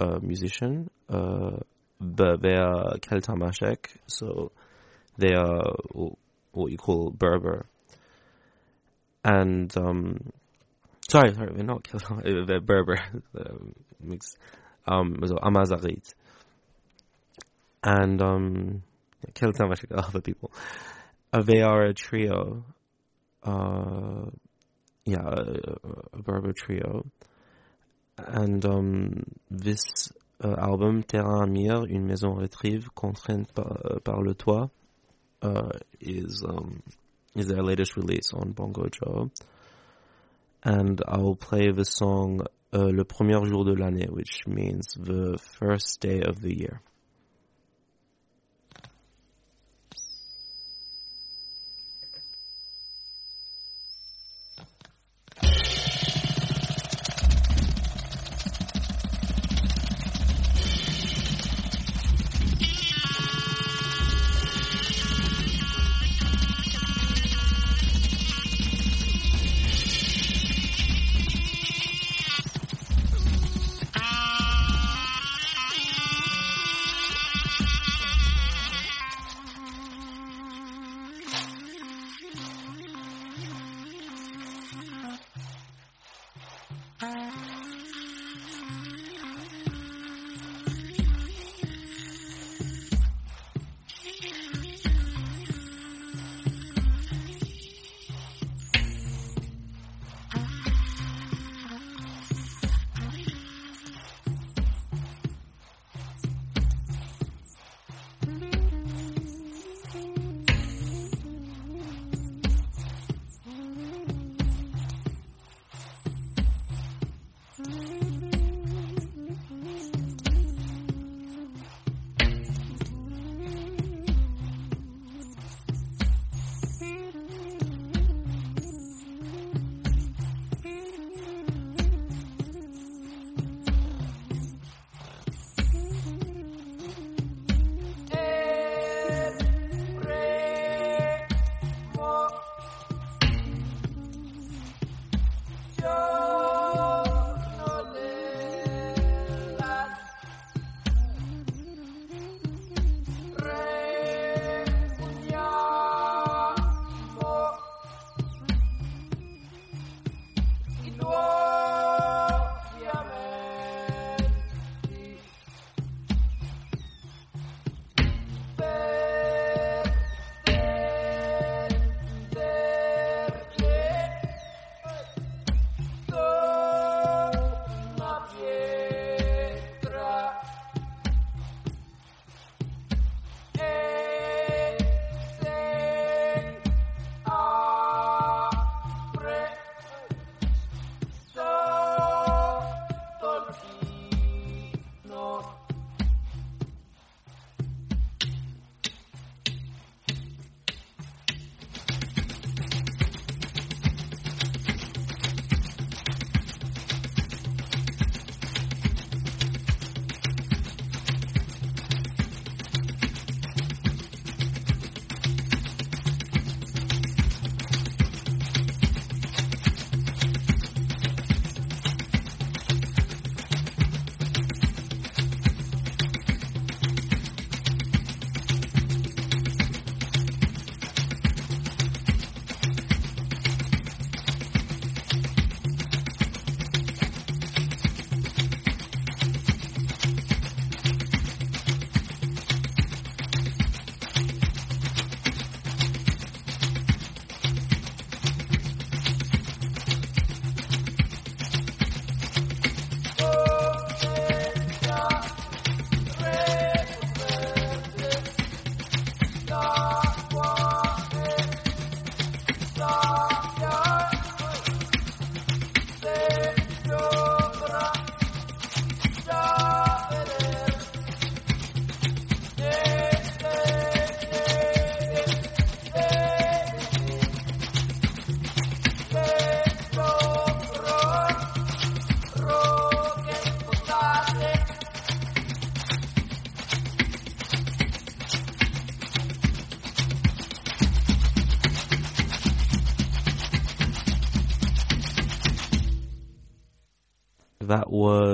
uh, musician. Uh, but they are Keltamashek, so they are what you call Berber. And um, sorry, sorry, they're not Keltam, they're Berber. mix, um, so Amazarit. And um, Keltamashek are other people. Uh, they are a trio uh, yeah, a, a Berber trio. And um, this uh, album, Terrain Amir, Une maison retrieve contrainte par, uh, par le toit, uh, is um, is their latest release on Bongo Joe. And I'll play the song uh, Le premier jour de l'année, which means the first day of the year.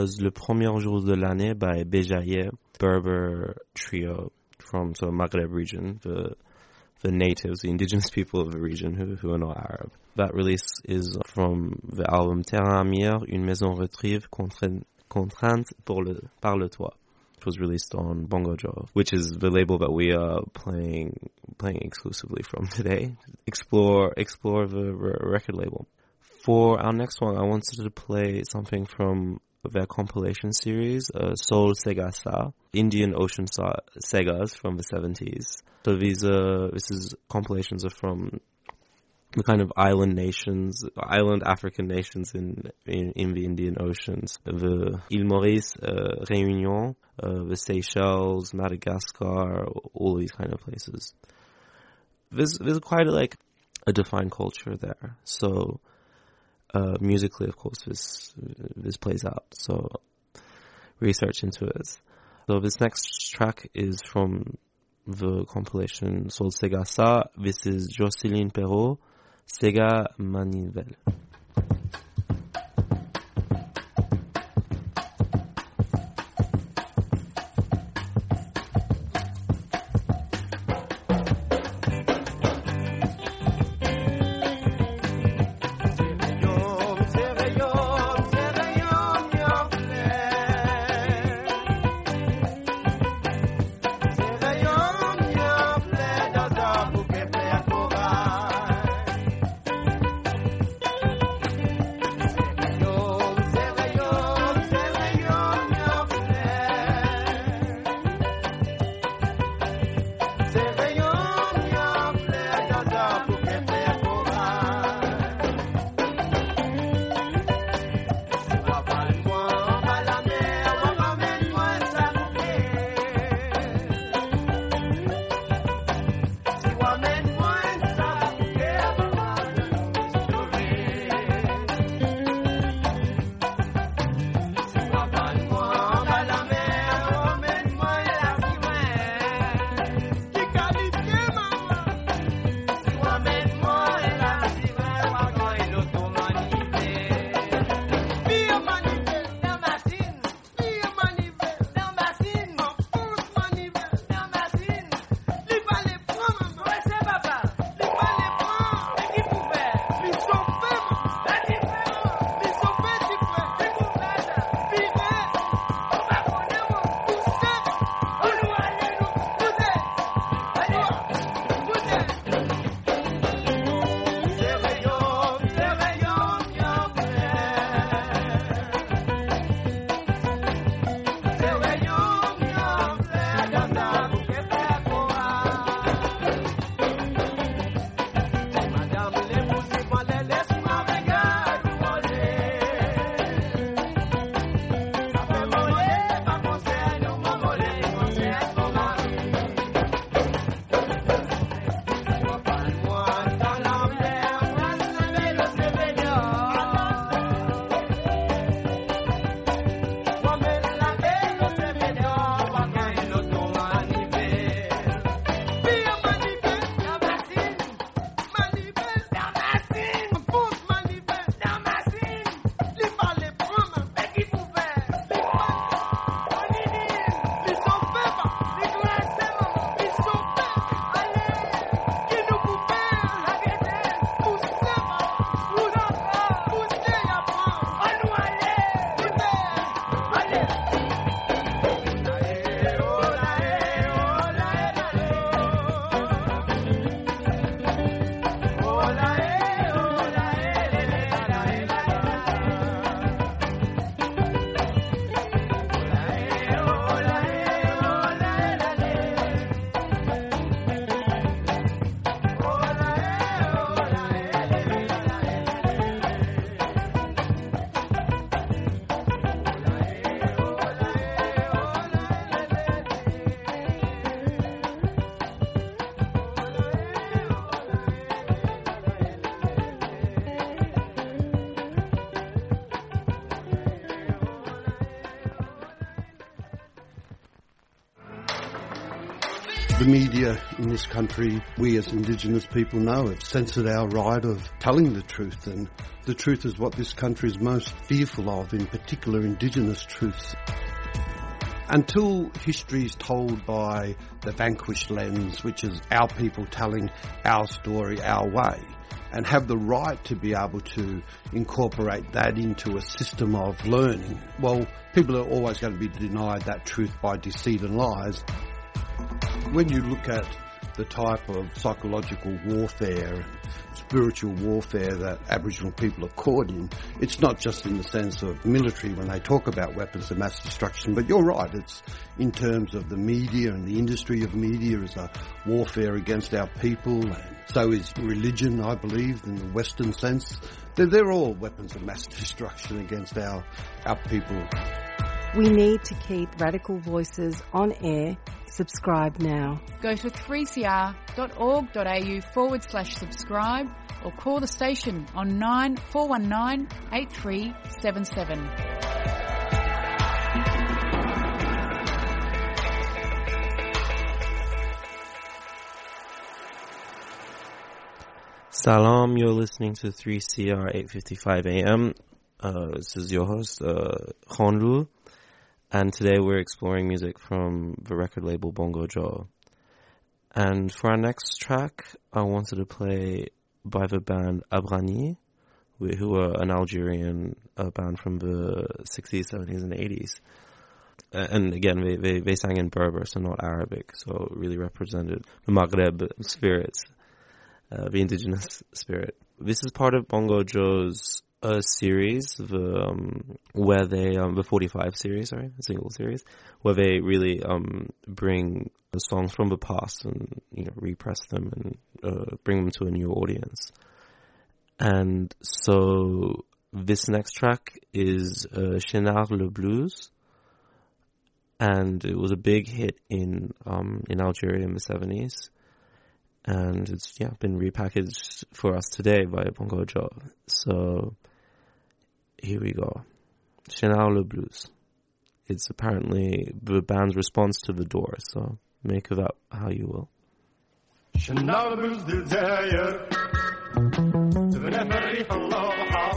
Was Le Premier Jour de l'année by Bejaye, Berber trio from the Maghreb region, the the natives, the indigenous people of the region who, who are not Arab. That release is from the album Terrain Amier, Une Maison Retrieve contrainte, pour le, par le toit. Which was released on Bongo Joe, which is the label that we are playing playing exclusively from today. Explore explore the record label. For our next one, I wanted to play something from their compilation series, uh, Soul Sega Sa, Indian Ocean Sa- Segas from the 70s. So these are, this is compilations are from the kind of island nations, island African nations in, in, in the Indian Oceans. The Île Maurice, uh, Réunion, uh, the Seychelles, Madagascar, all these kind of places. There's, there's quite a, like, a defined culture there. So, uh, musically, of course, this this plays out. So research into it. So this next track is from the compilation Soul Sega Sa. This is Jocelyn Perrault, Sega Manivelle. Media in this country, we as Indigenous people know, have censored our right of telling the truth and the truth is what this country is most fearful of, in particular Indigenous truths. Until history is told by the vanquished lens, which is our people telling our story our way, and have the right to be able to incorporate that into a system of learning, well, people are always going to be denied that truth by deceit and lies. When you look at the type of psychological warfare, and spiritual warfare that Aboriginal people are caught in, it's not just in the sense of military when they talk about weapons of mass destruction, but you're right, it's in terms of the media and the industry of media as a warfare against our people, and so is religion, I believe, in the Western sense. They're, they're all weapons of mass destruction against our, our people. We need to keep radical voices on air. Subscribe now. Go to 3cr.org.au forward slash subscribe or call the station on 9419 8377. Salam, you're listening to 3CR 855 AM. Uh, this is your host, uh, Honlu, and today we're exploring music from the record label Bongo Joe. And for our next track, I wanted to play by the band Abrani, who are an Algerian band from the 60s, 70s, and 80s. Uh, and again, they, they, they sang in Berber, so not Arabic, so really represented the Maghreb spirits uh, the indigenous spirit. This is part of Bongo Joe's uh, series, the um, where they um, the forty five series, sorry, a single series, where they really um, bring the songs from the past and you know repress them and uh, bring them to a new audience. And so this next track is uh, Chenard le Blues, and it was a big hit in um, in Algeria in the seventies and it's yeah been repackaged for us today by Bongo Joe. So here we go, Chenard le Blues. It's apparently the band's response to the Doors. So make of that how you will. شنا البلوز ديال الجزائر تبنى في الريف الله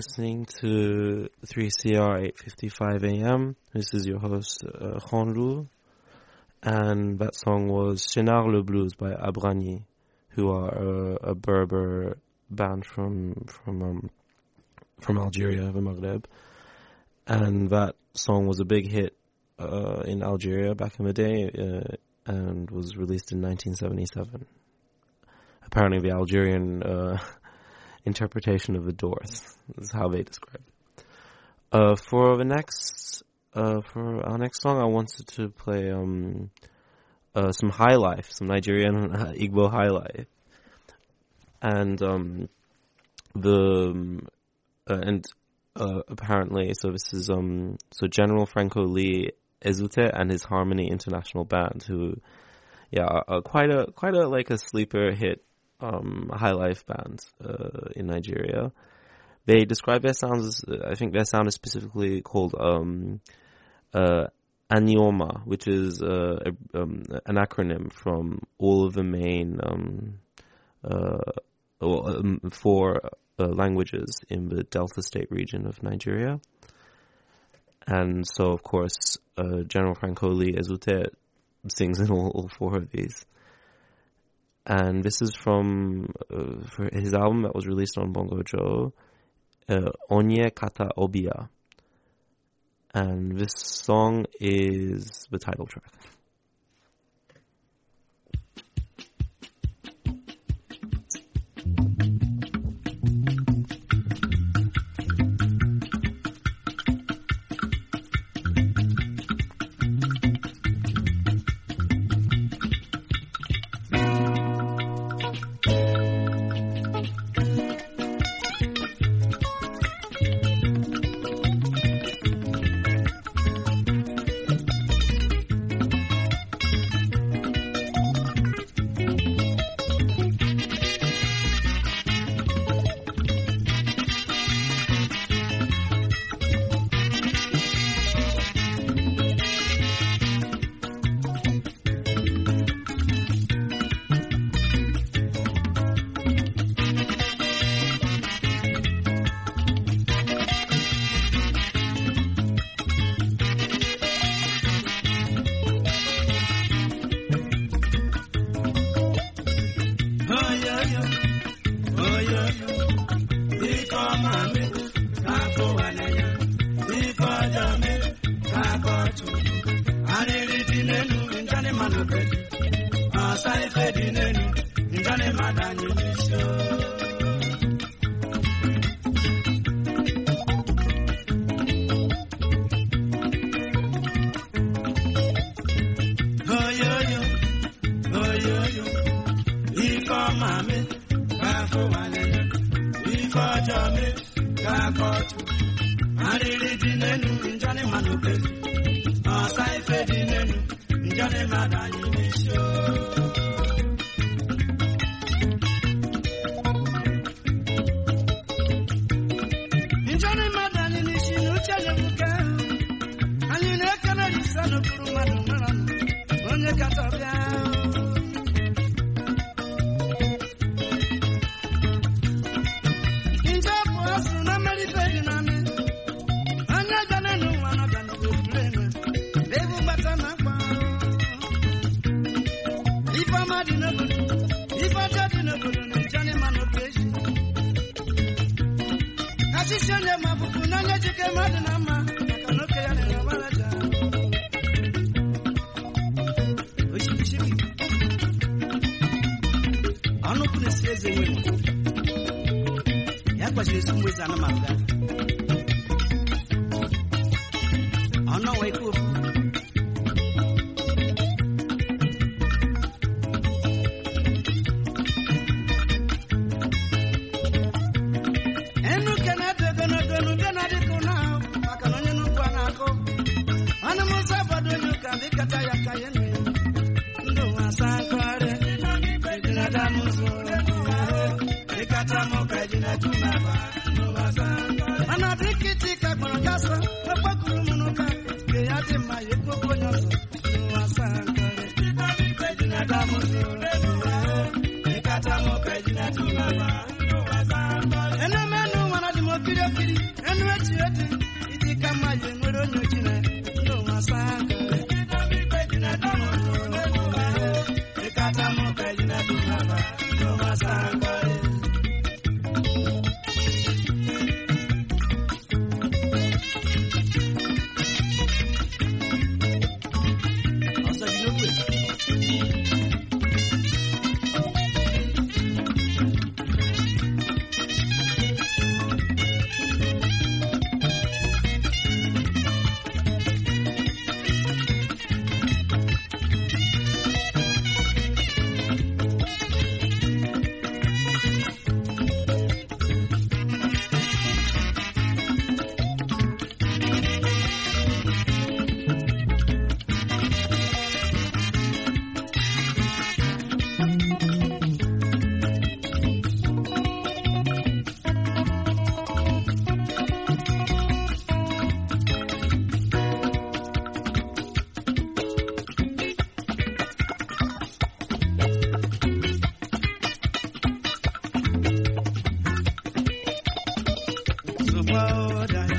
listening to 3CR 855 AM. This is your host, uh, Khonru. And that song was Chenar le Blues by Abrani, who are a, a Berber band from, from, um, from Algeria, the Maghreb. And that song was a big hit, uh, in Algeria back in the day, uh, and was released in 1977. Apparently the Algerian, uh, interpretation of the Doors. is how they describe it. Uh, for the next, uh, for our next song, I wanted to play um, uh, some high life, some Nigerian uh, Igbo high life, and um, the um, uh, and uh, apparently, so this is um, so General Franco Lee Ezute and his Harmony International Band, who, yeah, quite a quite a like a sleeper hit um, high life band uh, in Nigeria. They describe their sounds as, I think their sound is specifically called um, uh, Anioma, which is uh, a, um, an acronym from all of the main um, uh, um, four uh, languages in the Delta State region of Nigeria. And so, of course, uh, General Franco Lee Ezute sings in all, all four of these and this is from uh, his album that was released on Bongo Joe, uh, Onye Kata Obia, and this song is the title track. Ka gbọrọ kasa, ọgbọkuru Oh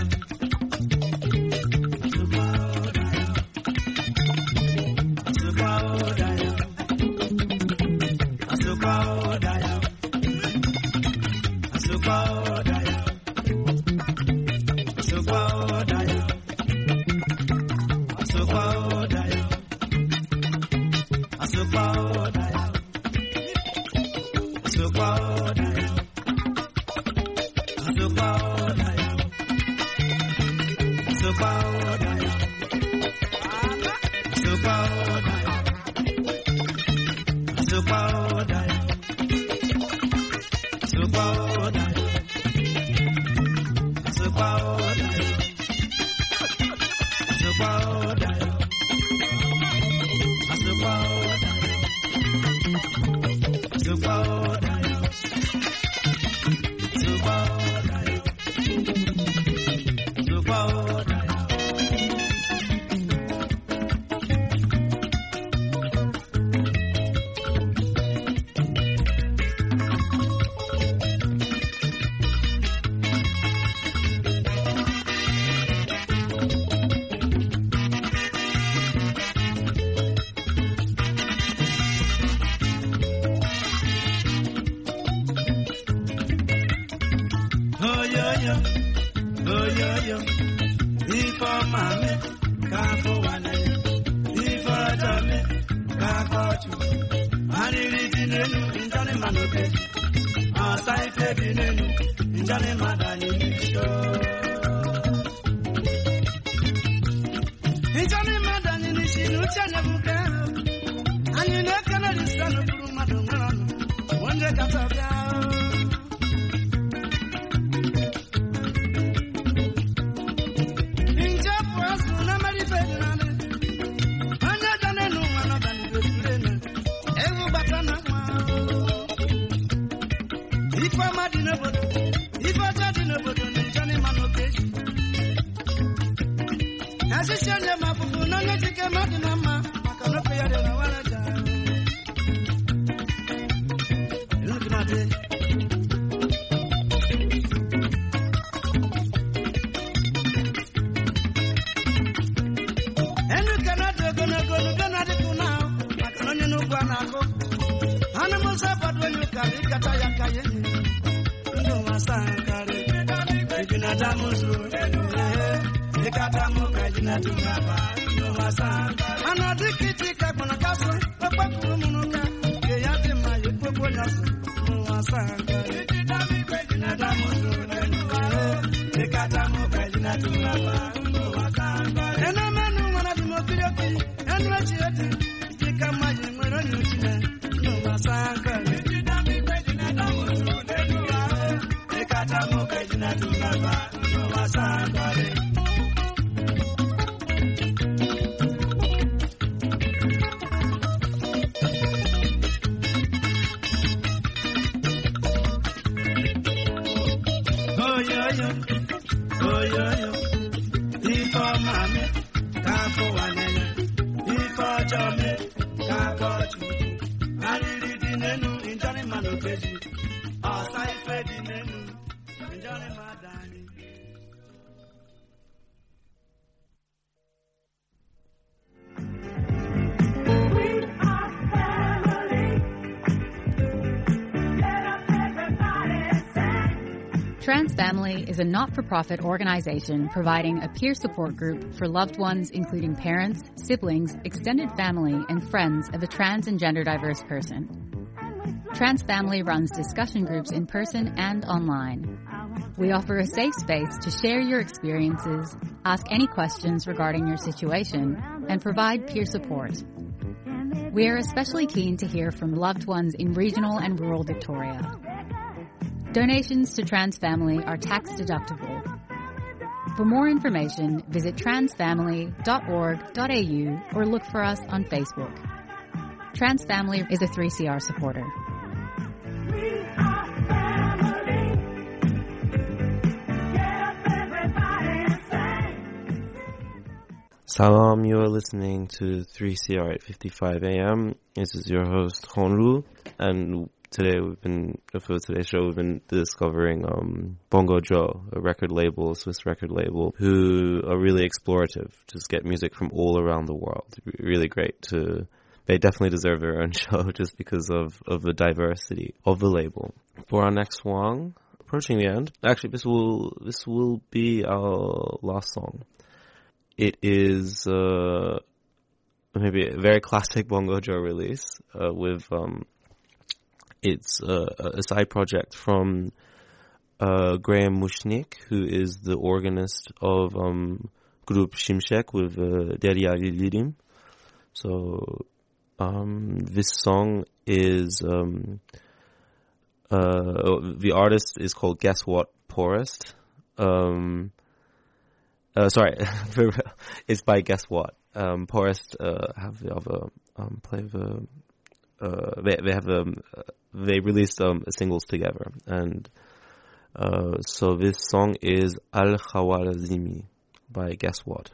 ka afọ wanene ife ọjọọ mi ka Trans Family is a not for profit organization providing a peer support group for loved ones, including parents, siblings, extended family, and friends of a trans and gender diverse person. Trans Family runs discussion groups in person and online. We offer a safe space to share your experiences, ask any questions regarding your situation, and provide peer support. We are especially keen to hear from loved ones in regional and rural Victoria. Donations to TransFamily are tax deductible. For more information, visit transfamily.org.au or look for us on Facebook. TransFamily is a 3CR supporter. Salam, you are listening to 3CR at 55 AM. This is your host, Honru, and today we've been, for today's show, we've been discovering, um, Bongo Joe, a record label, a Swiss record label, who are really explorative, just get music from all around the world. Really great to, they definitely deserve their own show just because of, of the diversity of the label. For our next song, approaching the end, actually this will, this will be our last song. It is, uh, maybe a very classic Bongo Joe release, uh, with, um, it's uh, a side project from uh, Graham Mushnik, who is the organist of um, Grup Şimşek with uh, Derya Yıldırım. So um, this song is um, uh, the artist is called Guess What Porist. Um, uh, sorry, it's by Guess What. Um, Porist uh, have the other um, play the uh, they they have um, they released um, singles together, and uh, so this song is Al Khawarazmi by Guess What.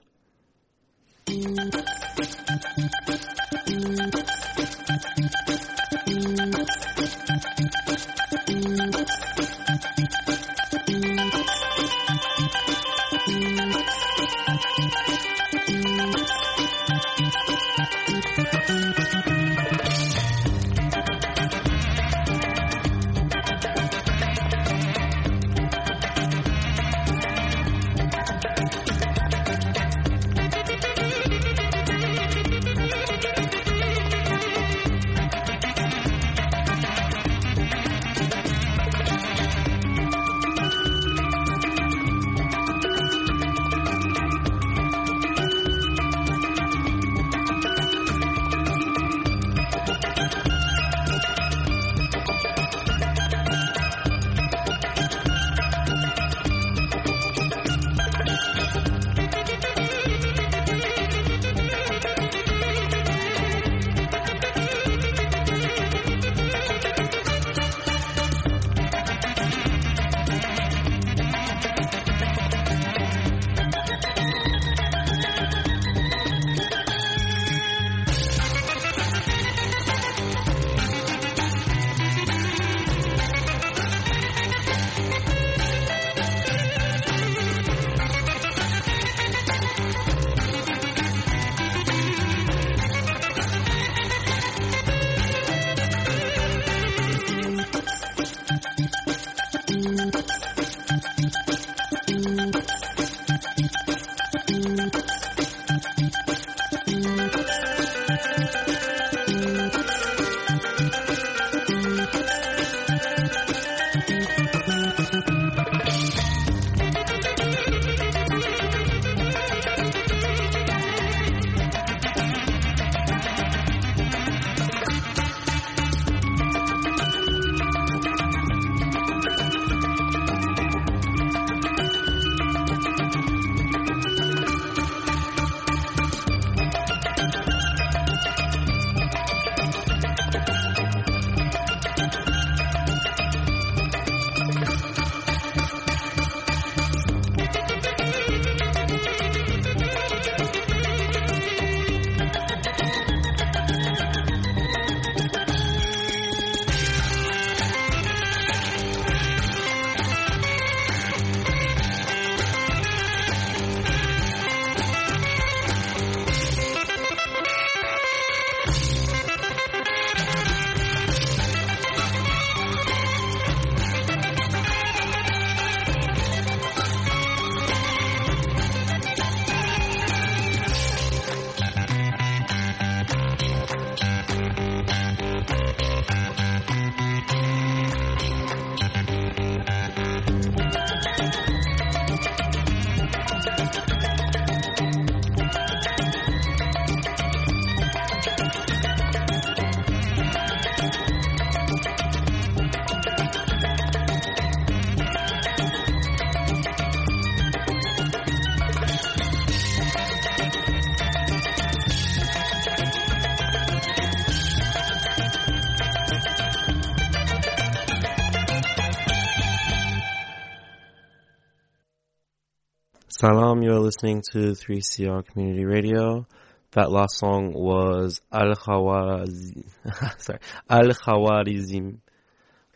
Salam, you're listening to 3CR Community Radio. That last song was Al sorry, Al Khawarizm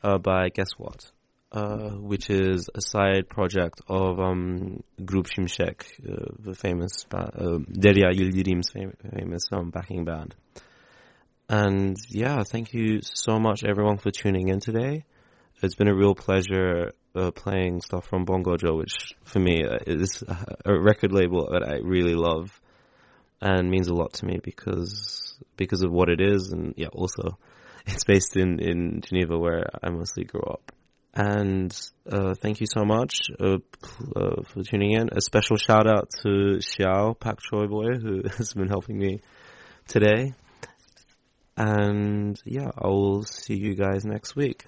uh, by Guess What, uh, which is a side project of um, Grup Şimşek, uh, the famous uh, Derya Yildirim's fam- famous um, backing band. And yeah, thank you so much everyone for tuning in today. It's been a real pleasure uh, playing stuff from Bongo Joe, which for me uh, is a record label that I really love and means a lot to me because because of what it is, and yeah, also it's based in in Geneva where I mostly grew up. And uh, thank you so much uh, uh, for tuning in. A special shout out to Xiao Pak Choi Boy who has been helping me today. And yeah, I will see you guys next week.